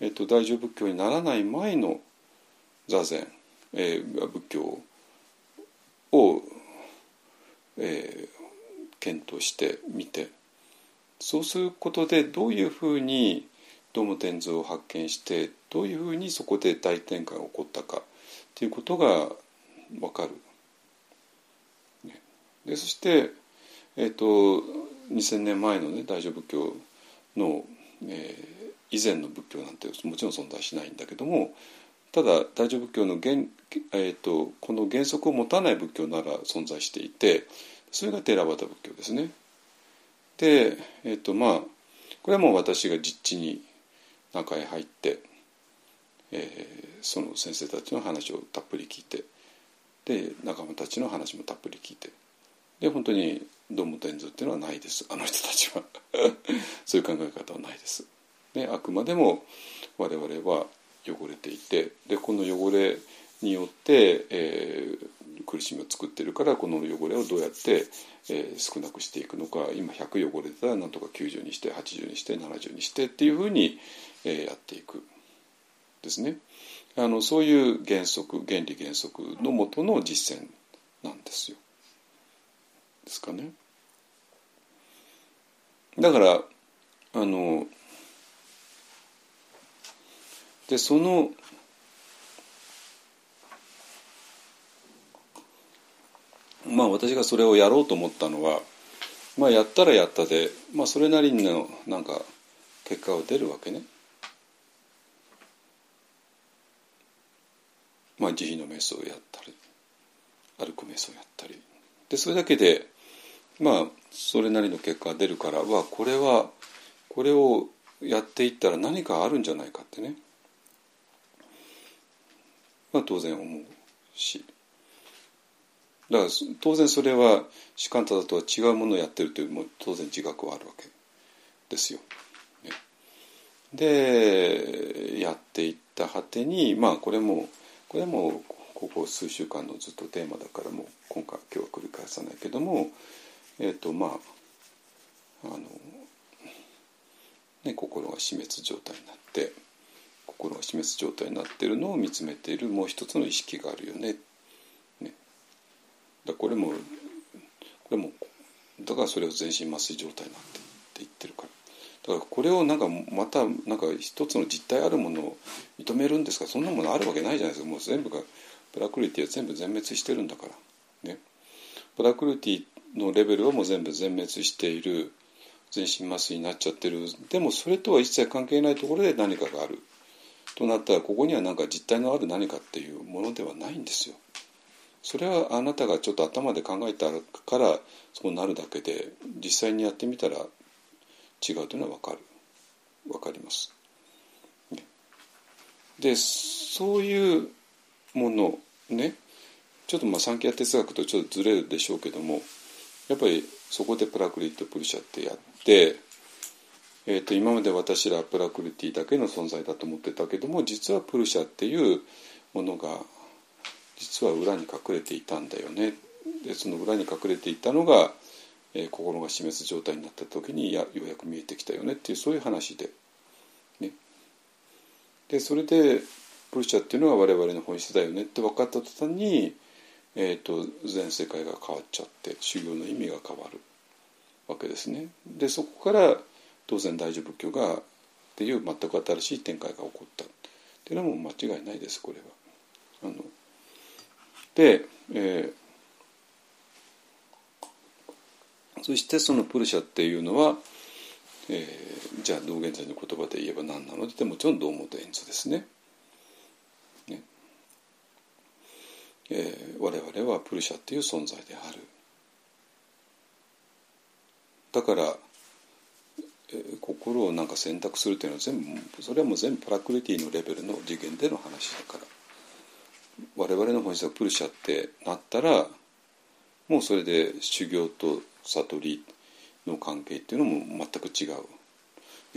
えーと、大乗仏教にならない前の座禅、えー、仏教を、えー、検討してみてそうすることでどういうふうにドーム天図を発見してどういうふうにそこで大転換が起こったかということが分かる。でそして、えーと、2,000年前のね大乗仏教の、えー、以前の仏教なんてもちろん存在しないんだけどもただ大乗仏教の原、えーと、この原則を持たない仏教なら存在していてそれがテーラバタ仏教ですね。で、えーとまあ、これはもう私が実地に中へ入って、えー、その先生たちの話をたっぷり聞いてで仲間たちの話もたっぷり聞いてで本当にドム天図っていうのはないです。あの人たちは。[LAUGHS] そういう考え方はないです。であくまでも我々は汚れていてでこの汚れによって、えー、苦しみを作ってるからこの汚れをどうやって、えー、少なくしていくのか。今100汚れてたらなんとか90にして80にして70にしてっていうふうに、えー、やっていく。ですね。あのそういう原則原理原則のもとの実践なんですよ。ですかね。だからあのでそのまあ私がそれをやろうと思ったのは、まあ、やったらやったで、まあ、それなりのなんか結果が出るわけね。まあ、慈悲の瞑想をやったり歩く瞑想をやったりでそれだけでまあそれなりの結果が出るからはこれはこれをやっていったら何かあるんじゃないかってね、まあ、当然思うし。だから当然それは士官多とは違うものをやってるというも当然自覚はあるわけ。ですよ。ね、でやっていった果てにまあこれもこれもここ数週間のずっとテーマだからもう今回今日は繰り返さないけどもえっ、ー、とまああの、ね、心が死滅状態になって心が死滅状態になってるのを見つめているもう一つの意識があるよね。ね。だこれもこれもだからそれを全身麻酔状態になってって言ってるから。だからこれをなんかまたなんか一つの実体あるものを認めるんですか。そんなものあるわけないじゃないですか。もう全部がプラクリティは全部全滅してるんだから。ね。プラクリティっのレベルはもう全部全滅している全身麻酔になっちゃってる。でもそれとは一切関係ないところで何かがある。となったらここには何か実体のある何かっていうものではないんですよ。それはあなたがちょっと頭で考えたからそうなるだけで実際にやってみたら違うというのは分かる。分かります。でそういうものね。ちょっとまあ三極哲学とちょっとずれるでしょうけどもやっぱりそこでプラクリット・プルシャってやって、えー、と今まで私らプラクリティだけの存在だと思ってたけども実はプルシャっていうものが実は裏に隠れていたんだよね。でその裏に隠れていたのが、えー、心が死滅状態になった時にやようやく見えてきたよね。っていうそういう話で。ね、でそれでプルシャっていうのは我々の本質だよね。って分かった途端にえーと、全世界が変わっちゃって修行の意味が変わるわけですね。でそこから当然大乗仏教がっていう全く新しい展開が起こったっていうのも間違いないですこれは。あので、えー、そしてそのプルシャっていうのは、えー、じゃあ道元禅の言葉で言えば何なのってもちろん道元演図ですね。えー、我々はプルシャっていう存在である。だから、えー、心をなんか選択するっていうのは全部それはもう全部プラクリティのレベルの次元での話だから。我々の本質はプルシャってなったらもうそれで修行と悟りの関係っていうのも全く違う。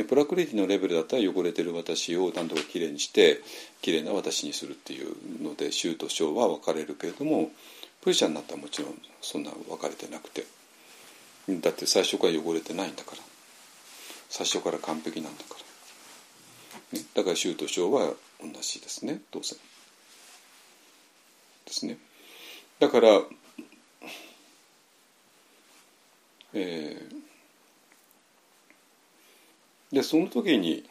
プラクリティのレベルだったら汚れてる私を何とかきれいにしてきれいな私にするっていうので衆と小は分かれるけれどもプルシャになったらもちろんそんな分かれてなくて。だって最初から汚れてないんだから。最初から完璧なんだから、ね、だから衆と小は同じですね当然。ですね。だからえーでその時に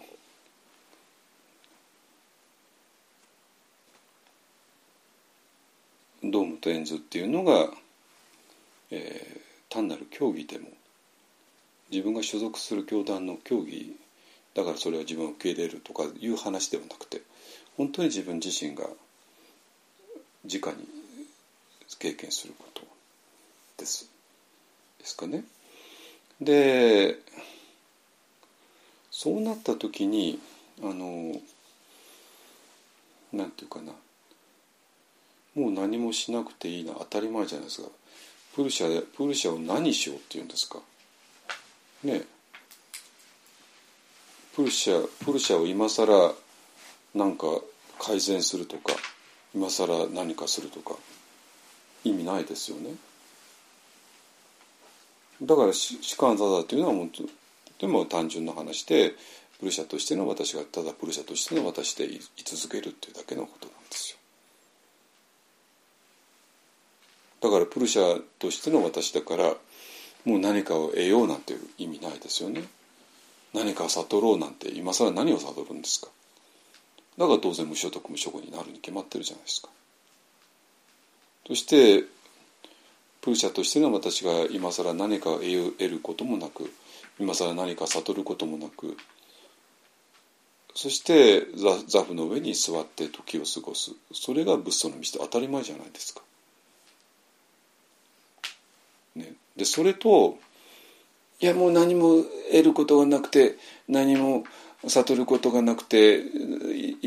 ドームとエンズっていうのが、えー単なる教義でも自分が所属する教団の教義だからそれは自分を受け入れるとかいう話ではなくて本当に自分自身が直に経験することですですかね。でそうなった時にあのなんていうかな。もう何もしなくていいな。当たり前じゃないですか。プルシャプルシャを何しようって言うんですか。ねプルシャプルシャを今更なんか改善するとか今更何かするとか。意味ないですよね。だから士官ザザっていうのは本当でも単純な話でプルシャとしての私がただプルシャとしての私でい続けるっていうだけのことなんですよ。だからプルシャとしての私だからもう何かを得ようなんていう意味ないですよね。何かを悟ろうなんて今更何を悟るんですか。だから当然無所得無所得になるに決まってるじゃないですか。そしてプルシャとしての私が今更何かを得ることもなく今更何か悟ることもなくそしてザフの上に座って時を過ごす。それが仏祖の道で当たり前じゃないですか。ね、でそれといやもう何も得ることがなくて何も悟ることがなくて5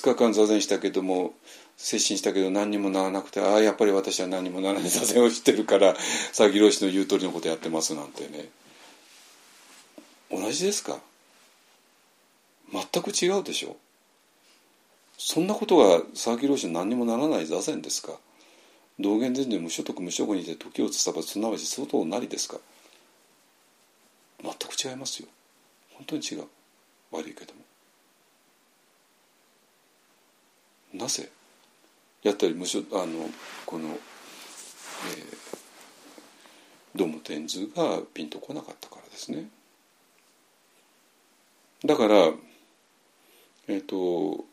日間座禅したけども接心したけど何にもならなくてああやっぱり私は何にもならない座禅をしてるから佐々木朗氏の言う通りのことやってますなんてね。同じですか？全く違うでしょ？そんなことが佐々木朗氏何にもならない座禅ですか？道元禅師無所得無所後にて時をつさばすなわち相当なりですか？全く違いますよ。本当に違う。悪いけども。なぜ？やったり無所あのこの、えー、ドーム天図がピンとこなかったからですね。だからえっ、と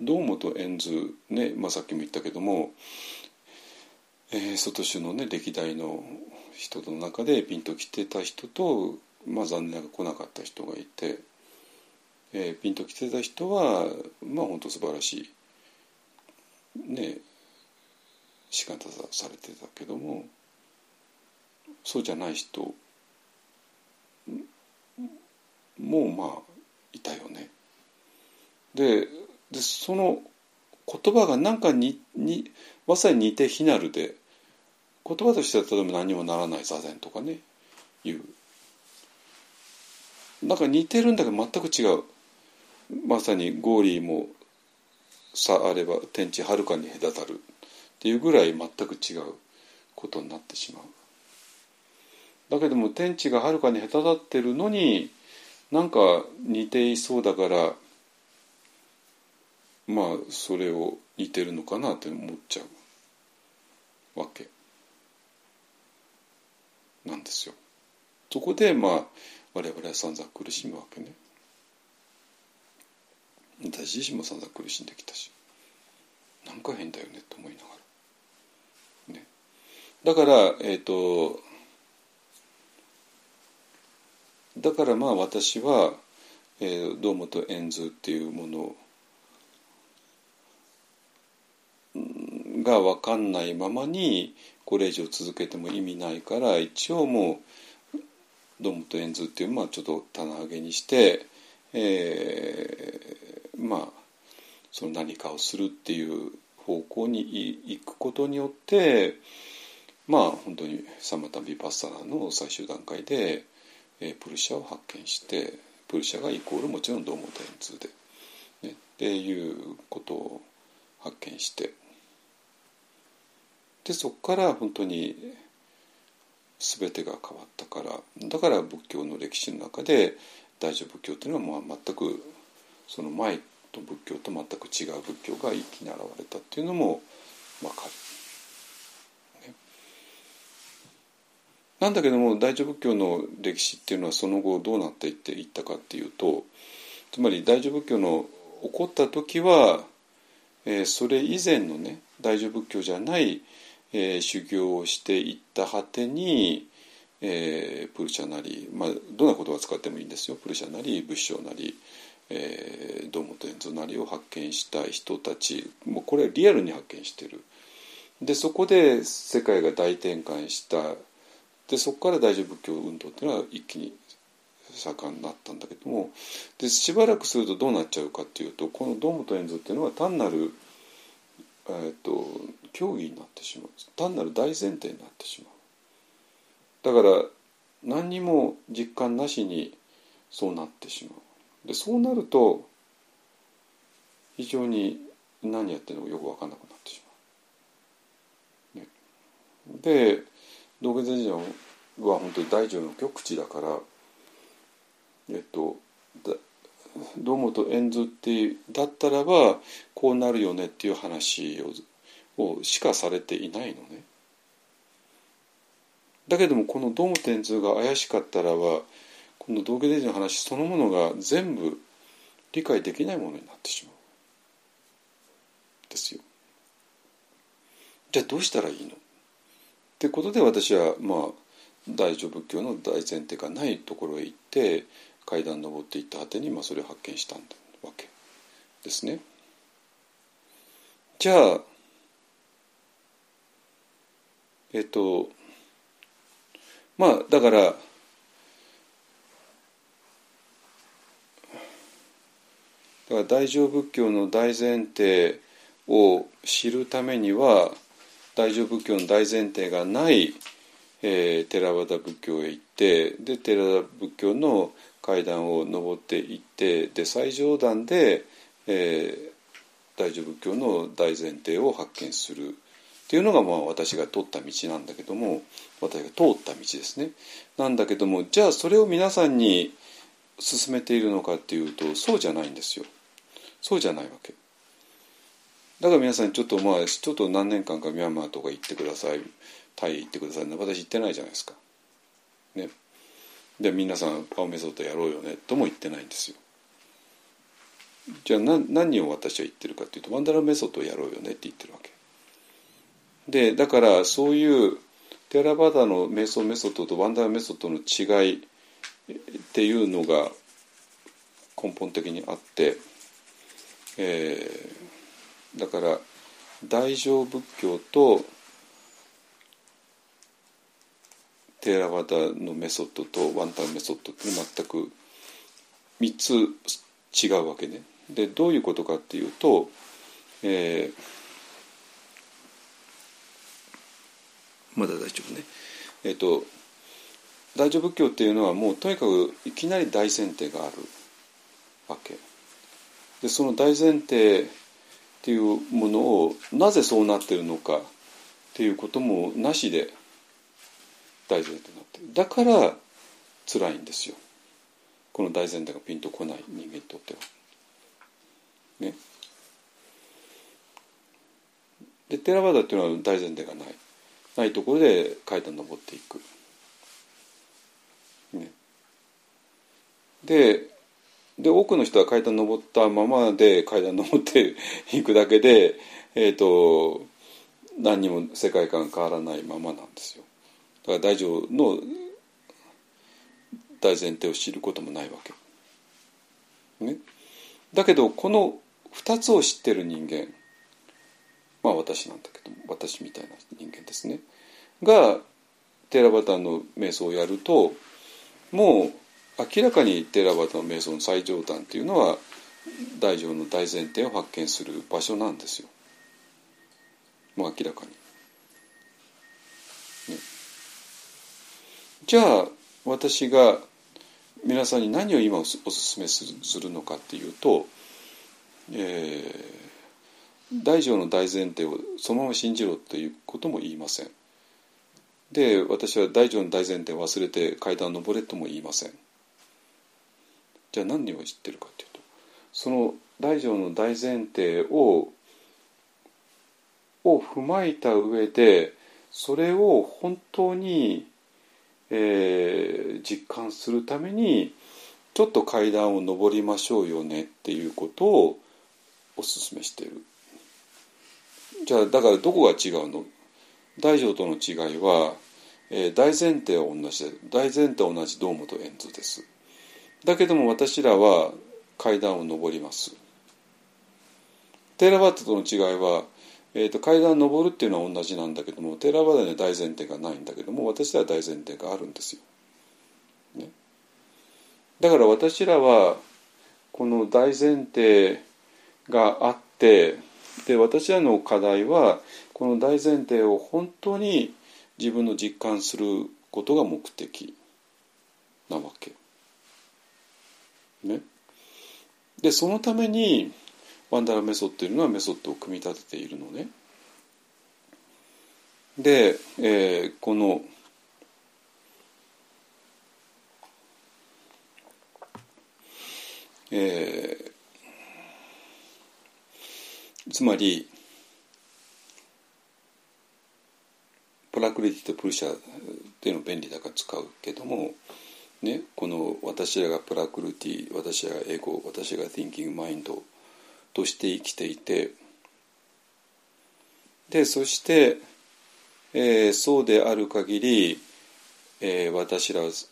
堂本円図ね、まあ、さっきも言ったけども、えー、外州のね歴代の人の中でピンときてた人と、まあ、残念ながら来なかった人がいて、えー、ピンときてた人はまあ本当素晴らしいね仕方されてたけどもそうじゃない人もまあいたよね。ででその言葉が何かににまさに似て非なるで言葉としては例えば何もならない座禅とかねいう。なんか似てるんだけど全く違う。まさにゴーリーもさあれば天地はるかに隔たる。っていうぐらい全く違うことになってしまう。だけども天地がはるかに隔たってるのになんか似ていそうだからまあそれを似てるのかなって思っちゃうわけなんですよ。そこでまあ我々は散々苦しむわけね。私自身も散々苦しんできたしなんか変だよねと思いながら。ね、だからえっ、ー、とだからまあ私は、えー、堂本円図っていうものが分かんないままにこれ以上続けても意味ないから一応もうドムとエンズっていうまあちょっと棚上げにして、えー、まあその何かをするっていう方向に行くことによってまあ本当にサマタビパッサナの最終段階で、え、プルシャを発見してプルシャがイコールもちろんドーモテンズで、ね、っていうことを発見してでそこから本当に全てが変わったからだから仏教の歴史の中で大乗仏教っていうのはまあ全くその前と仏教と全く違う仏教が一気に現れたっていうのも分かる。なんだけども大乗仏教の歴史っていうのはその後どうなっていっていったかっていうとつまり大乗仏教の起こった時は、えーそれ以前のね大乗仏教じゃない、えー修行をしていった果てに、えープルシャなり、まあ、どんな言葉を使ってもいいんですよ。プルシャなり仏性なり、えー、堂本円蔵なりを発見した人たち。もうこれはリアルに発見してる。でそこで世界が大転換した。でそこから大乗仏教運動っていうのは一気に盛んになったんだけどもでしばらくするとどうなっちゃうかっていうとこの堂本円蔵っていうのは単なる、えー、と教義になってしまう。単なる大前提になってしまう。だから何にも実感なしにそうなってしまう。でそうなると非常に何やってるのかよく分かんなくなってしまう。ね、で道元禅師は本当に大乗の極地だからえっと堂本円図ってだったらばこうなるよねっていう話ををしかされていないのね。だけどもこの堂本円図が怪しかったらばこの道元禅師の話そのものが全部理解できないものになってしまう。ですよ。じゃあどうしたらいいの？ってことで私はまあ大乗仏教の大前提がないところへ行って階段登っていった果てにまあそれを発見したんだわけですね。じゃあえっとまあだからだから大乗仏教の大前提を知るためには大乗仏教の大前提がない、えー、テラワダ仏教へ行ってでテラワダ仏教の階段を登っていってで最上段で、えー、大乗仏教の大前提を発見するっていうのがまあ私が通った道なんだけども私が通った道ですね。なんだけどもじゃあそれを皆さんに勧めているのかっていうとそうじゃないんですよ。そうじゃないわけ。だから皆さんちょっとまあちょっと何年間かミャンマーとか行ってくださいタイ行ってください私行ってないじゃないですか。ね。で皆さんパオメソッドやろうよねとも言ってないんですよ。じゃあ何何を私は言ってるかっていうと One Dharma Method をやろうよねって言ってるわけ。でだからそういうテラバダの瞑想メソッドと One Dharma Method の違いっていうのが根本的にあって、えー、だから大乗仏教とテーラワダのメソッドとワンタンメソッドって全く3つ違うわけね。でどういうことかっていうと、えー、まだ大丈夫ね。えっ、ー、と大乗仏教っていうのはもうとにかくいきなり大前提があるわけ。でその大前提っていうものをなぜそうなってるのかっていうこともなしで大前提になってるだから辛いんですよこの大前提がピンとこない人間にとっては。ね。でテラバダっていうのは大前提がないないところで階段登っていく。ね、でで多くの人は階段登ったままで階段登って [LAUGHS] いくだけで、えーと、何にも世界観変わらないままなんですよ。だから大乗の大前提を知ることもないわけ。ね、だけどこの2つを知ってる人間まあ私なんだけど私みたいな人間ですねがテラバタの瞑想をやるともう明らかにテラバタの瞑想の最上段っていうのは大乗の大前提を発見する場所なんですよ。もう明らかに。ね、じゃあ私が皆さんに何を今おすすめするのかっていうと、えー、大乗の大前提をそのまま信じろということも言いません。で私は大乗の大前提を忘れて階段を登れとも言いません。じゃあ何を知ってるかというとその大乗の大前提をを踏まえた上でそれを本当にえー実感するためにちょっと階段を上りましょうよねっていうことをお勧めしてる。じゃあだからどこが違うの？大乗との違いは、えー大前提は同じで大前提は同じ堂本円図です。だけども私らは階段を上ります。テーラバッタとの違いは、えー、と階段を上るっていうのは同じなんだけどもテーラバッタには大前提がないんだけども私らは大前提があるんですよ。ね、だから私らはこの大前提があってで私らの課題はこの大前提を本当に自分の実感することが目的なわけ。ね、でそのためにワンダラメソッドというのはメソッドを組み立てているのね。で、えーこのえーつまりプラクリティとプルシャっていうの便利だから使うけども、ね、この私らがプラクルティ私らがエゴ私が Thinking Mind として生きていてでそして、えーそうである限り、えー私らは必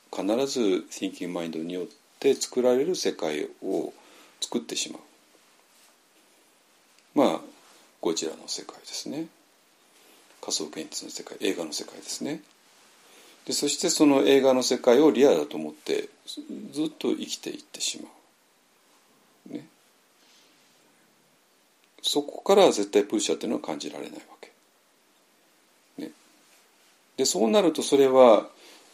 ず Thinking Mind によって作られる世界を作ってしまう。まあゴジラの世界ですね。仮想現実の世界映画の世界ですね。でそしてその映画の世界をリアだと思ってずっと生きていってしまう、ね、そこから絶対プルシャっていうのは感じられないわけ、ね、でそうなるとそれは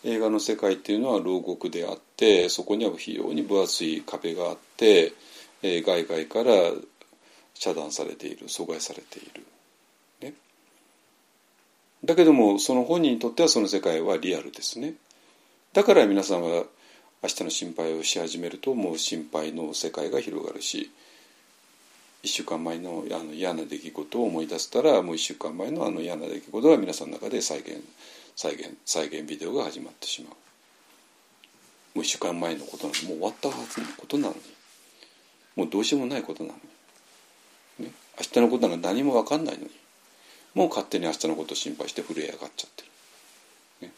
映画の世界っていうのは牢獄であってそこには非常に分厚い壁があって、えー外界から遮断されている阻害されている、だけどもその本人にとってはその世界はリアルですね。だから皆さんは明日の心配をし始めるともう心配の世界が広がるし1週間前のあの嫌な出来事を思い出したらもう1週間前のあの嫌な出来事が皆さんの中で再現再現再現ビデオが始まってしまう。もう1週間前のことなのもう終わったはずのことなのにもうどうしようもないことなのに、ね、明日のことなんか何も分かんないのに。もう勝手に明日のことを心配して震え上がっちゃってる。ね、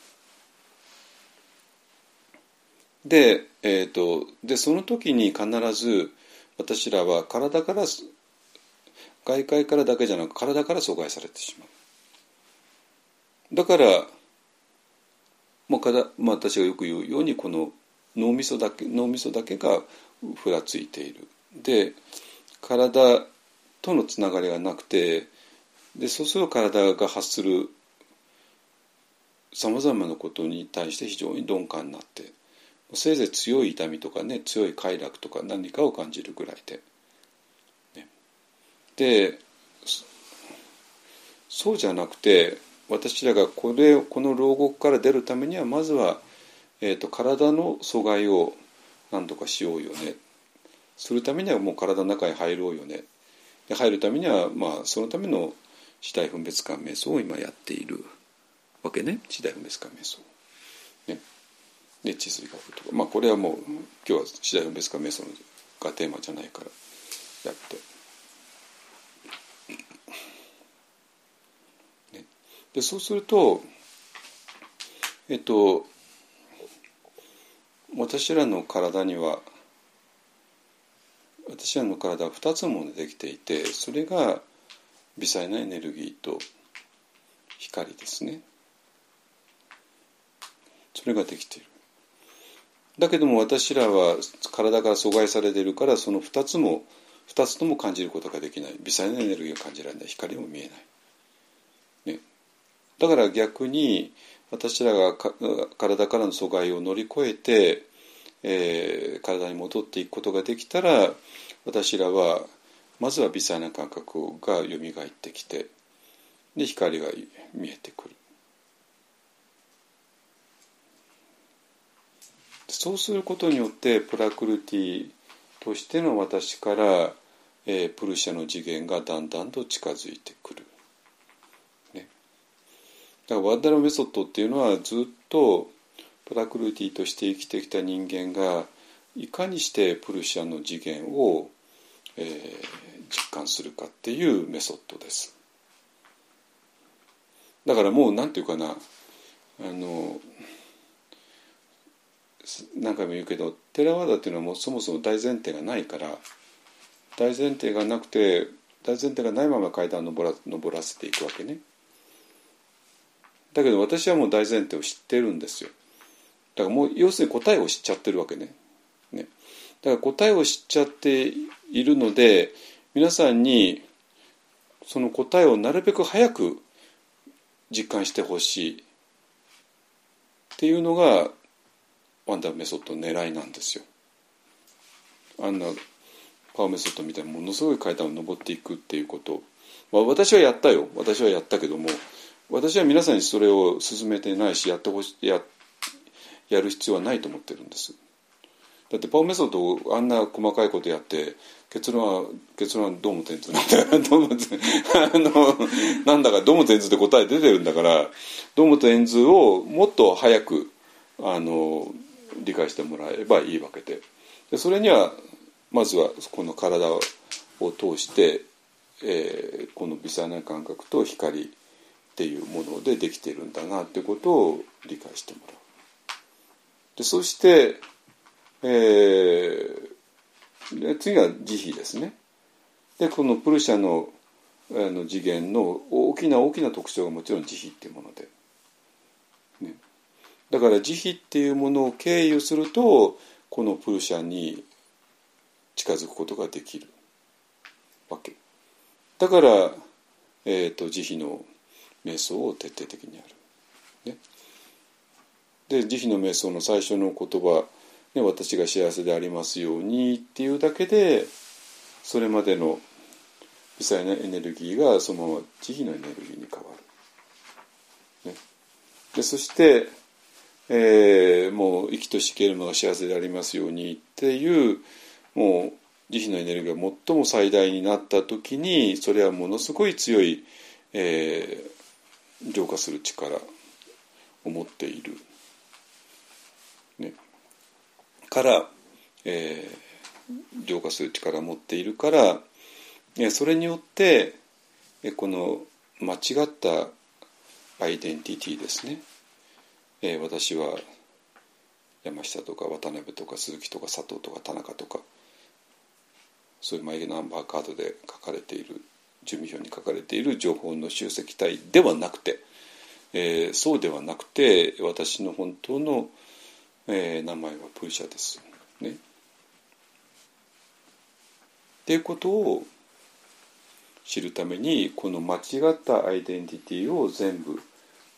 で,、えー、とでその時に必ず私らは体から外界からだけじゃなく体から阻害されてしまう。だからもうから、まあ、私がよく言うようにこの脳みそだけ脳みそだけがふらついている。で体とのつながりがなくてでそうすると体が発するさまざまなことに対して非常に鈍感になってせいぜい強い痛みとかね強い快楽とか何かを感じるぐらいで。ね、でそうじゃなくて私らがこれこの牢獄から出るためにはまずは、えーと、体の阻害を何とかしようよねするためにはもう体の中に入ろうよねで入るためにはまあそのための死体分別感瞑想を今やっているわけね死体分別感瞑想。ね、で地水学とかまあこれはもう今日は死体分別感瞑想がテーマじゃないからやって。でそうするとえっと私らの体には私らの体は2つものできていてそれが微細なエネルギーと光ですね。それができている。だけども私らは体が阻害されているからその2つも2つとも感じることができない。微細なエネルギーが感じられない。光も見えない、ね、だから逆に私らが体からの阻害を乗り越えて、えー、体に戻っていくことができたら私らはまずは微細な感覚がよみがえってきてで光が見えてくる。そうすることによってプラクルティとしての私から、えー、プルシャの次元がだんだんと近づいてくる、ね、だからワッダラメソッドっていうのはずっとプラクルティとして生きてきた人間がいかにしてプルシャの次元を、えー、実感するかっていうメソッドです。だからもう何て言うかなあの何回も言うけどテラワーダっていうのはもうそもそも大前提がないから大前提がなくて大前提がないまま階段を上ら上らせていくわけね。だけど私はもう大前提を知ってるんですよ。だからもう要するに答えを知っちゃってるわけね。ね。だから答えを知っちゃっているので皆さんにその答えをなるべく早く実感してほしい。っていうのがワンダーメソッドの狙いなんですよ。あんなパワーメソッドみたいなものすごい階段を上っていくっていうこと、まあ、私はやったよ。私はやったけども私は皆さんにそれを勧めてないしやってほしややる必要はないと思ってるんです。だってパワーメソッドあんな細かいことやって結論は結論はどうも点図なんだからどうもあのなんだかどうも点図で答え出てるんだからどうも点図をもっと早くあの理解してもらえばいいわけででそれにはまずはこの体を通して、えー、この微細な感覚と光っていうものでできているんだなってことを理解してもらう。でそして、えー、で次は慈悲ですね。でこのプルシャのあの次元の大きな大きな特徴がもちろん慈悲っていうもので、ね、だから慈悲っていうものを経由するとこのプルシャに近づくことができるわけだから、えーと、慈悲の瞑想を徹底的にやる。ね、で慈悲の瞑想の最初の言葉、ね「私が幸せでありますように」っていうだけでそれまでの微細なエネルギーがそのまま慈悲のエネルギーに変わる。ね、でそして、えー、もう生きとしけるのが幸せでありますようにっていうもう慈悲のエネルギーが最も最大になった時にそれはものすごい強い、えー、浄化する力を持っている、ね、から、えー、浄化する力を持っているから、それによって、この間違ったアイデンティティですね、えー、私は山下とか渡辺とか鈴木とか佐藤とか田中とかそういうマイナンバーカードで書かれている住民票に書かれている情報の集積体ではなくて、えー、そうではなくて私の本当の、えー、名前はプーシャです。ね。っていうことを知るためにこの間違ったアイデンティティを全部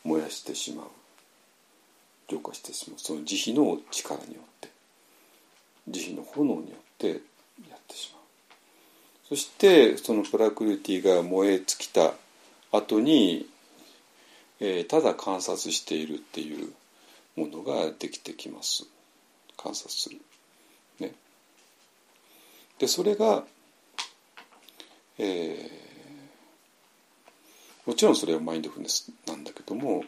燃やしてしまう浄化してしまうその慈悲の力によって慈悲の炎によってやってしまう。そしてそのプラクルティが燃え尽きた後に、えー、ただ観察しているっていうものができてきます観察する。ね、でそれが、えー、もちろんそれはマインドフルネスなんだけども、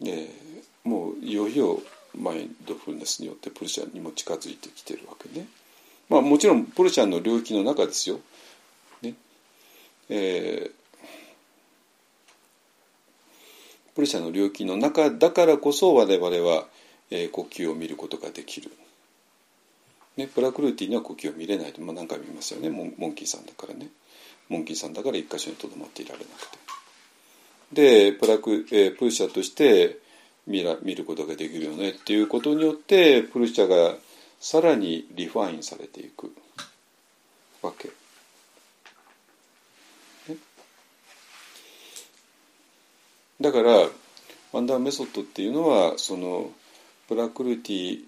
えー、もういよいよマインドフルネスによってプルシャンにも近づいてきてるわけね。まあ、もちろんポルシャンの領域の中ですよ。ねえー、ポルシャの領域の中だからこそ我々は、えー、呼吸を見ることができる。ね、プラクルーティには呼吸を見れない。と、まあ、何回も言いますよね。モンモンキーさんだからね。モンキーさんだから一箇所にとどまっていられなくて。でプラク、えー、プルシャとして見ら見ることができるよね。っていうことによってプルシャがさらにリファインされていくわけ。だから One Dharma Method っていうのはそのプラクルティ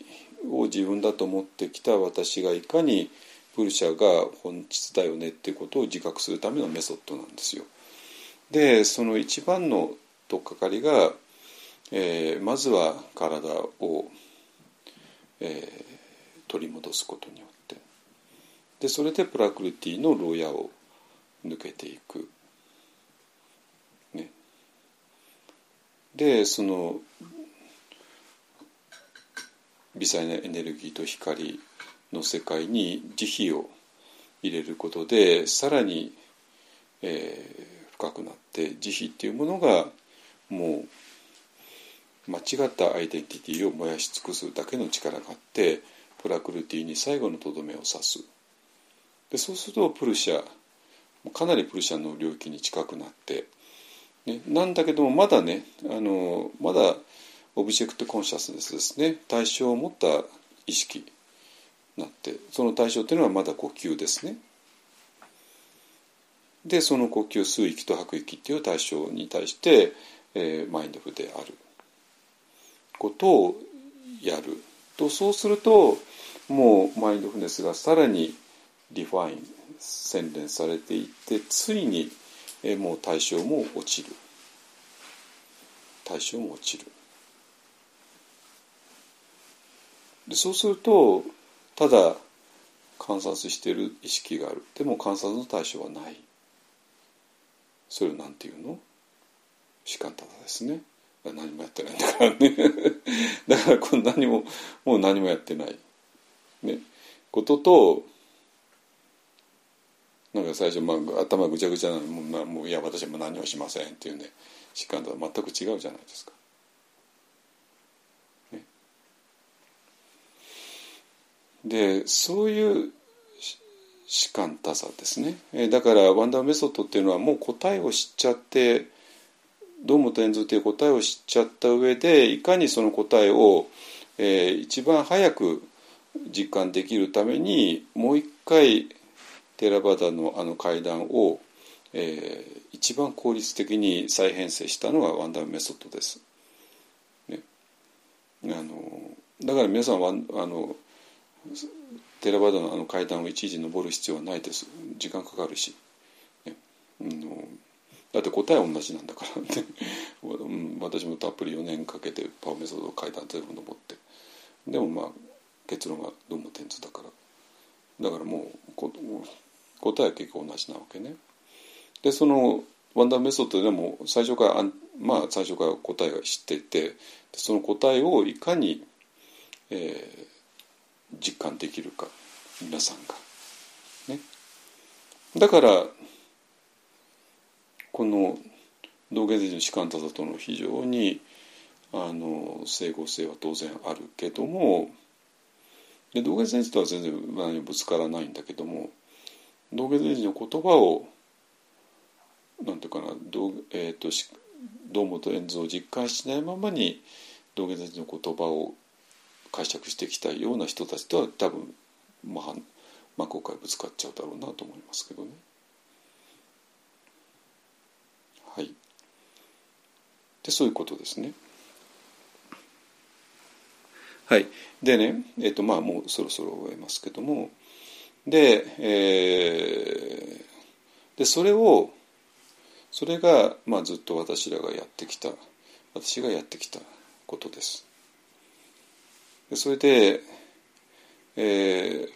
を自分だと思ってきた私がいかにプルシャが本質だよねっていうことを自覚するためのメソッドなんですよ。でその一番の取っかかりが、えー、まずは体を、えー、取り戻すことによってでそれでプラクルティの牢屋を抜けていく。でその微細なエネルギーと光の世界に慈悲を入れることでさらに、えー、深くなって慈悲っていうものがもう間違ったアイデンティティを燃やし尽くすだけの力があってプラクルティに最後のとどめを刺す。でそうするとプルシャかなりプルシャの領域に近くなって、ね、なんだけどもまだねあのまだ object consciousness ですね対象を持った意識になってその対象っていうのはまだ呼吸ですね。でその呼吸吸域と吐く息っていう対象に対して、えー、マインドフルであることをやるとそうするともうマインドフルネスがさらにリファイン洗練されていってついに、え、もう対象も落ちる。対象も落ちる。でそうするとただ観察している意識がある。でも観察の対象はない。それを何て言うの？主観ただですね。何もやってないんだからね。[LAUGHS] だからこん何ももう何もやってない、ね、こととなんか最初、まあ、頭ぐちゃぐちゃなのもうもういや私も何もしませんっていうね主観とは全く違うじゃないですか。ね、でそういう主観多さですねえだからワンダーメソッドっていうのはもう答えを知っちゃってどうもと円図という答えを知っちゃった上でいかにその答えを、えー、一番早く実感できるためにもう一回テラバダのあの階段を、えー、一番効率的に再編成したのがワンダーメソッドです。ね、あのだから皆さんはあのテラバダのあの階段を一時登る必要はないです。時間かかるし、ね、のだって答え同じなんだからね [LAUGHS] 私もたっぷり4年かけてパワーメソッド階段全部登って。でもまあ結論がどうも点図だから。だからもう答えは結構同じなわけね。でそのワンダーメソッドでも最初からまあ最初から答えが知っていてその答えをいかに、えー、実感できるか皆さんが。ね、だからこの道元禅師の士官多との非常にあの整合性は当然あるけどもで道元禅師とは全然何もぶつからないんだけども道元禅師の言葉をなんていうかな道,、えーと、堂本円蔵を実感しないままに道元禅師の言葉を解釈してきたような人たちとは多分まあまあ今回ぶつかっちゃうだろうなと思いますけどね。はい。でそういうことですね。はい、でね、えーとまあ、もうそろそろ終えますけどもで,、えー、でそれをそれが、まあ、ずっと私らがやってきた私がやってきたことです。でそれで、えー、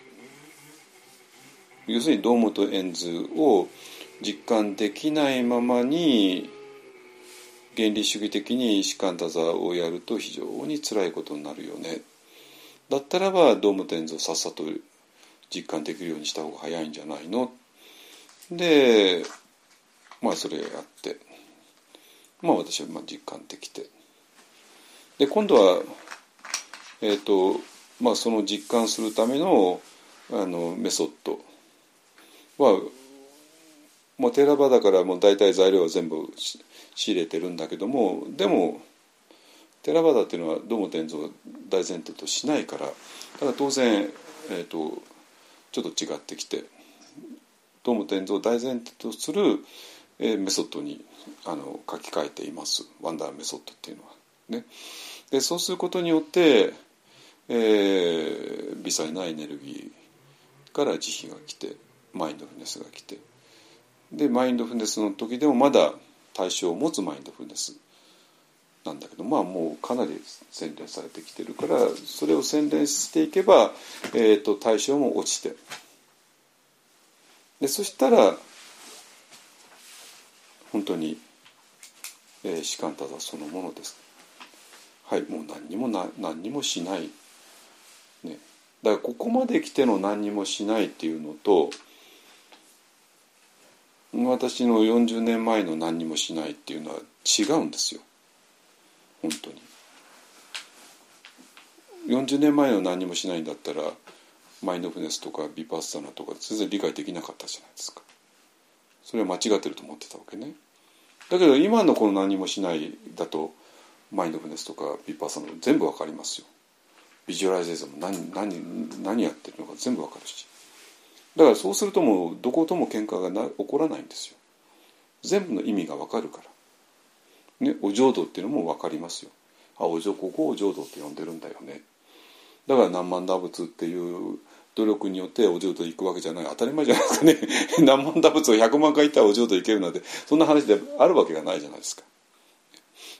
要するに堂本円図を実感できないままに原理主義的に士官多座をやると非常につらいことになるよねだったらば堂本円図をさっさと実感できるようにした方が早いんじゃないの？でまあそれやって。まあ私はまあ実感できて。で今度はえっ、ー、とまあその実感するためのあのメソッドはもうテラバだからもう大体材料は全部仕入れてるんだけどもでもテラバダっていうのはどうも天蔵大前提としないから。ただ当然、えーと、ちょっと違ってきてどうも天蔵大前提とする、え、メソッドにあの書き換えています。ワンダーメソッドっていうのは。ね、でそうすることによって、えー、微細なエネルギーから慈悲が来てマインドフルネスが来て。でマインドフルネスの時でもまだ対象を持つマインドフルネス。なんだけどまあもうかなり洗練されてきてるからそれを洗練していけば、えーと、対象も落ちて。でそしたら本当に、えー、士官ただそのものです。はいもう何にもな何にもしない。ね。だからここまで来ての何にもしないっていうのと私の40年前の何にもしないっていうのは違うんですよ。本当に。40年前の何もしないんだったらマインドフネスとかビパッサナとか全然理解できなかったじゃないですか。それは間違ってると思ってたわけね。だけど今のこの何もしないだとマインドフネスとかビパッサナ全部わかりますよ。ビジュアライゼーションも何何何やってるのか全部わかるし。だからそうするともうどことも喧嘩がな起こらないんですよ。全部の意味がわかるから。ねお浄土っていうのもわかりますよあお浄ここをお浄土って呼んでるんだよねだから南無阿弥陀仏っていう努力によってお浄土行くわけじゃない当たり前じゃないですかね [LAUGHS] 南無阿弥陀仏を100万回行ったらお浄土行けるなんてそんな話であるわけがないじゃないですか。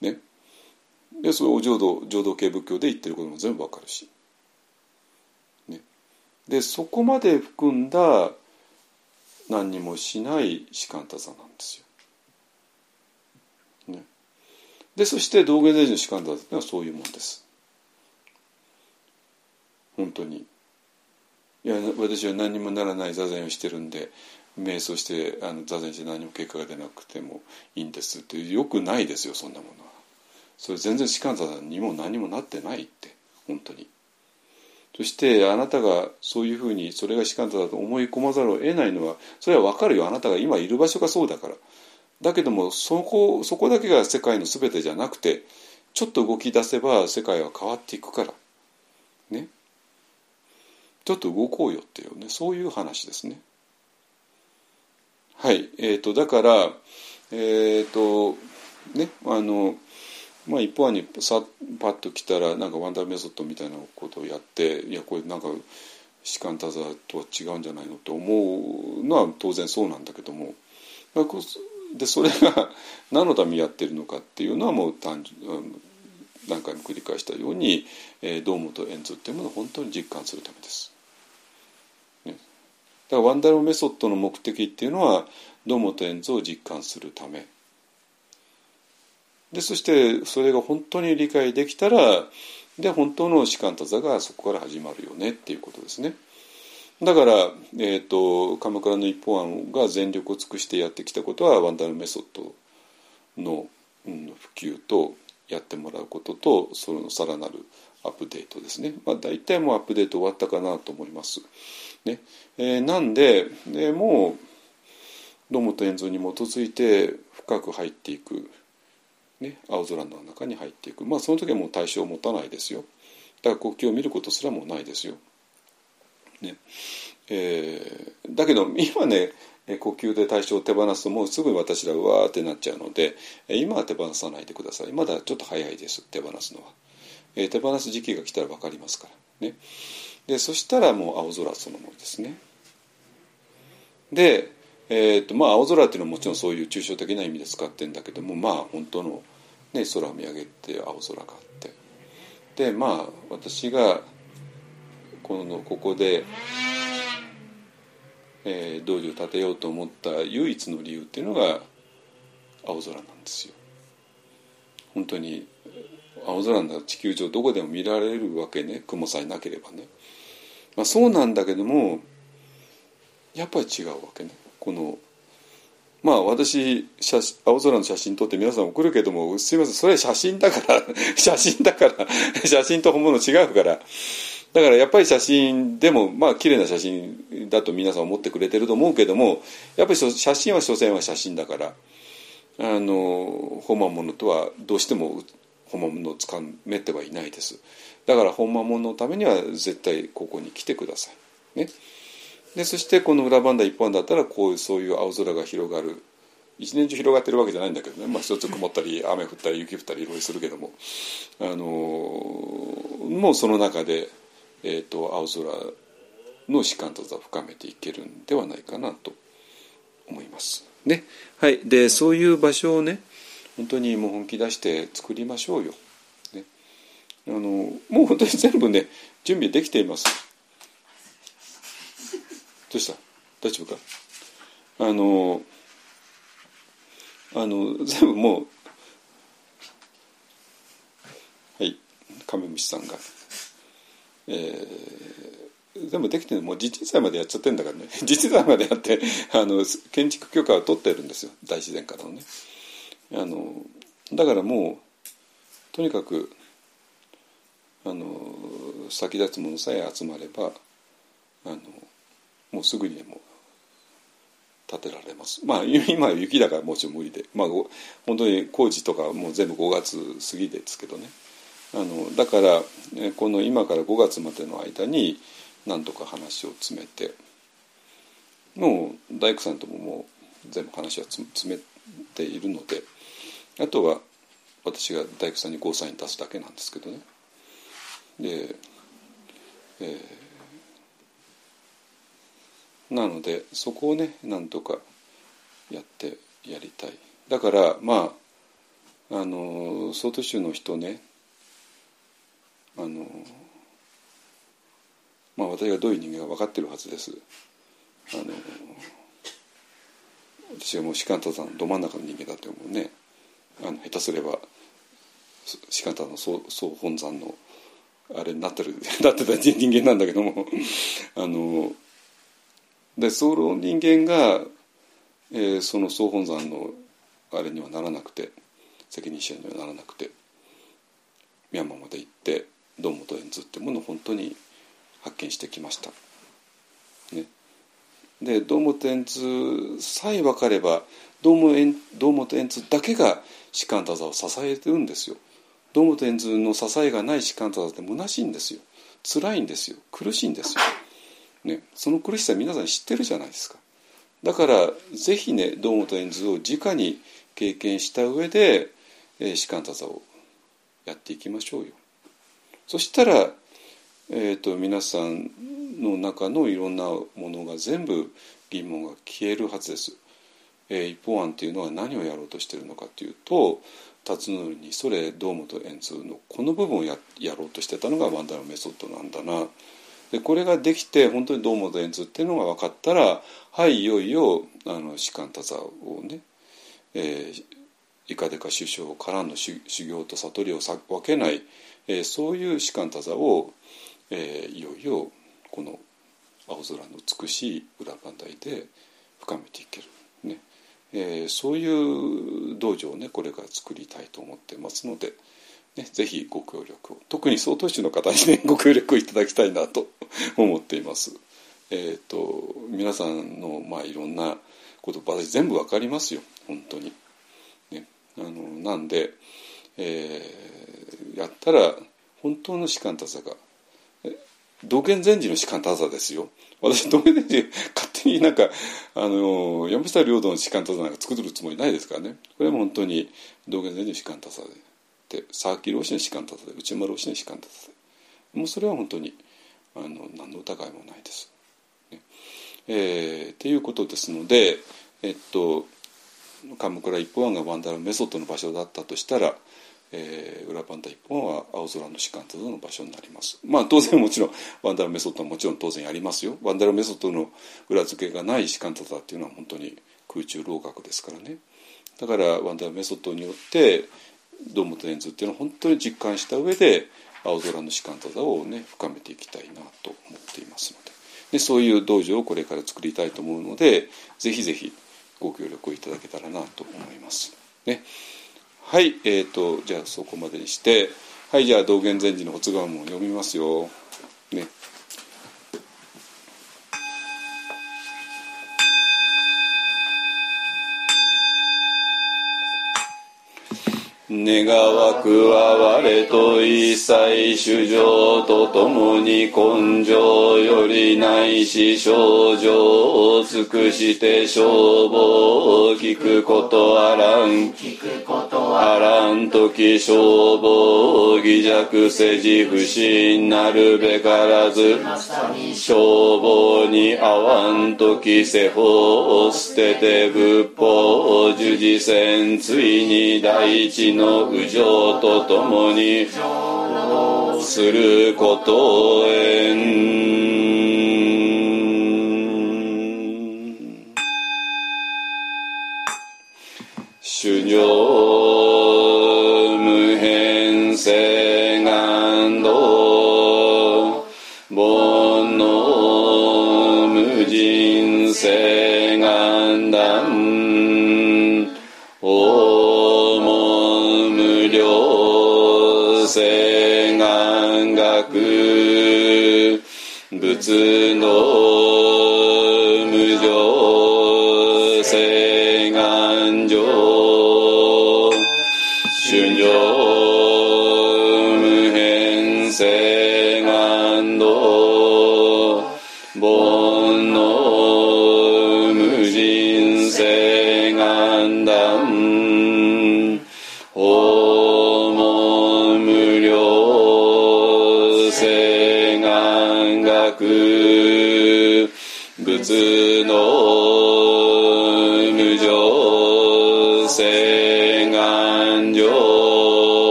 ね、でそれお浄土浄土系仏教で言ってることも全部わかるし。ね、でそこまで含んだ何にもしない士官多座なんですよ。ね、でそして道元大臣の士官多座というのはそういうもんです。本当に。いや私は何にもならない座禅をしてるんで瞑想してあの座禅して何も結果が出なくてもいいんですってよくないですよそんなものは。それ全然士官座にも何もなってないって本当に。そしてあなたがそういうふうにそれが士官座だと思い込まざるを得ないのはそれは分かるよ。あなたが今いる場所がそうだから。だけどもそこそこだけが世界の全てじゃなくてちょっと動き出せば世界は変わっていくから。ね。ちょっと動こうよっていうねそういう話ですね。はい。えーと、だからえっ、ー、とねあのまあ一方にさパッと来たらなんかワンダーメソッドみたいなことをやっていやこれなんか士官多座とは違うんじゃないのと思うのは当然そうなんだけどもでそれが [LAUGHS] 何のためにやってるのかっていうのはもう単純何回も繰り返したように、えー、堂本円図っていうものを本当に実感するためです。ねだからワンダロメソッドの目的っていうのは堂本円図を実感するためでそしてそれが本当に理解できたらで本当の士官多座がそこから始まるよねっていうことですね。だから、えーと、鎌倉の一方案が全力を尽くしてやってきたことはワンダルメソッドの、うん、普及とやってもらうこととそのさらなるアップデートですね、まあ、大体もうアップデート終わったかなと思います。ね。えー、なんででもう野本円蔵に基づいて深く入っていく、ね、青空の中に入っていく。まあその時はもう対象を持たないですよ。だから国旗を見ることすらもないですよ。ね。えー、だけど今ね呼吸で対象を手放すともうすぐ私らうわーってなっちゃうので今は手放さないでください。まだちょっと早いです手放すのは、えー、手放す時期が来たら分かりますから。ね。でそしたらもう青空そのものですね。で、えーとまあ、青空っていうのはもちろんそういう抽象的な意味で使ってるんだけどもまあ本当の、ね、空を見上げて青空があって。でまあ私がこのここで、えー、道場を建てようと思った唯一の理由っていうのが青空なんですよ。本当に青空なら地球上どこでも見られるわけね雲さえなければね。まあ、そうなんだけどもやっぱり違うわけねこのまあ私写青空の写真撮って皆さん送るけどもすいませんそれ写真だから [LAUGHS] 写真だから写真と本物違うからだからやっぱり写真でもまあ綺麗な写真だと皆さん思ってくれてると思うけどもやっぱり写真は所詮は写真だからあの本間物とはどうしても本間物をつかめてはいないです。だから本間物のためには絶対ここに来てください。ね、でそしてこの裏番台一本だったらこういうそういう青空が広がる一年中広がってるわけじゃないんだけどね、まあ、一つ曇ったり雨降ったり雪降ったりいろいろするけども、あのもうその中で、えーと、青空の士官とを深めていけるんではないかなと思います。ね。はい、でそういう場所をね本当にもう本気出して作りましょうよ。あのもう本当に全部ね準備できています。どうした？大丈夫か？あのあの全部もうはい。カメムシさんが、えー、全部できてるもう自治祭までやっちゃってるんだからね。[LAUGHS] 自治祭までやってあの建築許可を取ってるんですよ。大自然からのね。あのだからもうとにかくあの先立つものさえ集まればあのもうすぐにでも建てられます。まあ今雪だからもちろん無理で。まあ本当に工事とかもう全部5月過ぎですけどね。あのだからこの今から5月までの間になんとか話を詰めてもう大工さんとももう全部話は詰めているのであとは私が大工さんにゴーサイン出すだけなんですけどね。で、えーなのでそこをねなんとかやってやりたい。だからまああの総都州の人ねあのまあ私がどういう人間が分かってるはずです。あの私はもう士官多山ど真ん中の人間だって思うね。あの下手すれば士官多山の総総本山のあれになってる [LAUGHS] なってた人間なんだけども。[LAUGHS] あのでその人間が、えーその総本山のあれにはならなくて責任者にはならなくてミャンマーまで行って堂本円図ってものを本当に発見してきました。ね、で堂本円図さえ分かれば堂本円図だけが士官多座を支えてるんですよ。堂本円図の支えがない士官多座って虚しいんですよ。辛いんですよ。苦しいんですよ。ね、その苦しさ皆さん知ってるじゃないですか。だからぜひね堂本円図を直に経験した上で、えー、士官多座をやっていきましょうよ。そしたら、えー、と皆さんの中のいろんなものが全部疑問が消えるはずです。えー一方案っていうのは何をやろうとしているのかというと辰徳にそれ堂本円通のこの部分をやろうとしてたのがワンダーメソッドなんだな。でこれができて本当に堂本円通っていうのが分かったらはいいよいよあの士官多座をね、えー、いかでか首相からの修修行と悟りを分けない、えーそういう士官多座を、えーいよいよこの青空の美しい裏磐梯で深めていける、ね。えーそういう道場をねこれから作りたいと思ってますので、ね、ぜひご協力を。特に総統市の方にね [LAUGHS] ご協力をいただきたいなと [LAUGHS] 思っています。えー、と皆さんの、まあ、いろんなこと私全部わかりますよ。本当に。ね、あのなんで、えーやったら本当の士官多座が。道元禅師の士官多座ですよ。私道元禅師勝手になんかあの山下領土の士官多座なんか作るつもりないですからね。これも本当に道元禅師の士官多座で。で佐々木老師の士官多座で内山老師の士官多座で。もうそれは本当にあの何の疑いもないです。ね。えーっていうことですのでえっと鎌倉一本案がワンダラメソッドの場所だったとしたら、えー裏磐梯一法庵は青空の只管打坐の場所になります。まあ当然もちろん One Dharma Method はもちろん当然ありますよ。 One Dharma Method の裏付けがない只管打坐っていうのは本当に空中楼閣ですからね。だから One Dharma Method によって道本円通っていうのを本当に実感した上で青空の只管打坐をね深めていきたいなと思っていますので。でそういう道場をこれから作りたいと思うのでぜひぜひご協力をいただけたらなと思います。ね、はい、えー、とじゃあそこまでにしてはいじゃあ道元禅師の発願文を読みますよ。ね。願わくは我と一切主情とともに根性よりないし症状を尽くして消防を聞くことあらん。聞くことあらんとき消防を偽弱せじ不信なるべからず。消防に合わんとき世法を捨てて仏法を従事せん。ついに大地の右上とともにすることをえん。修行無変性願道煩悩無人性願断仏の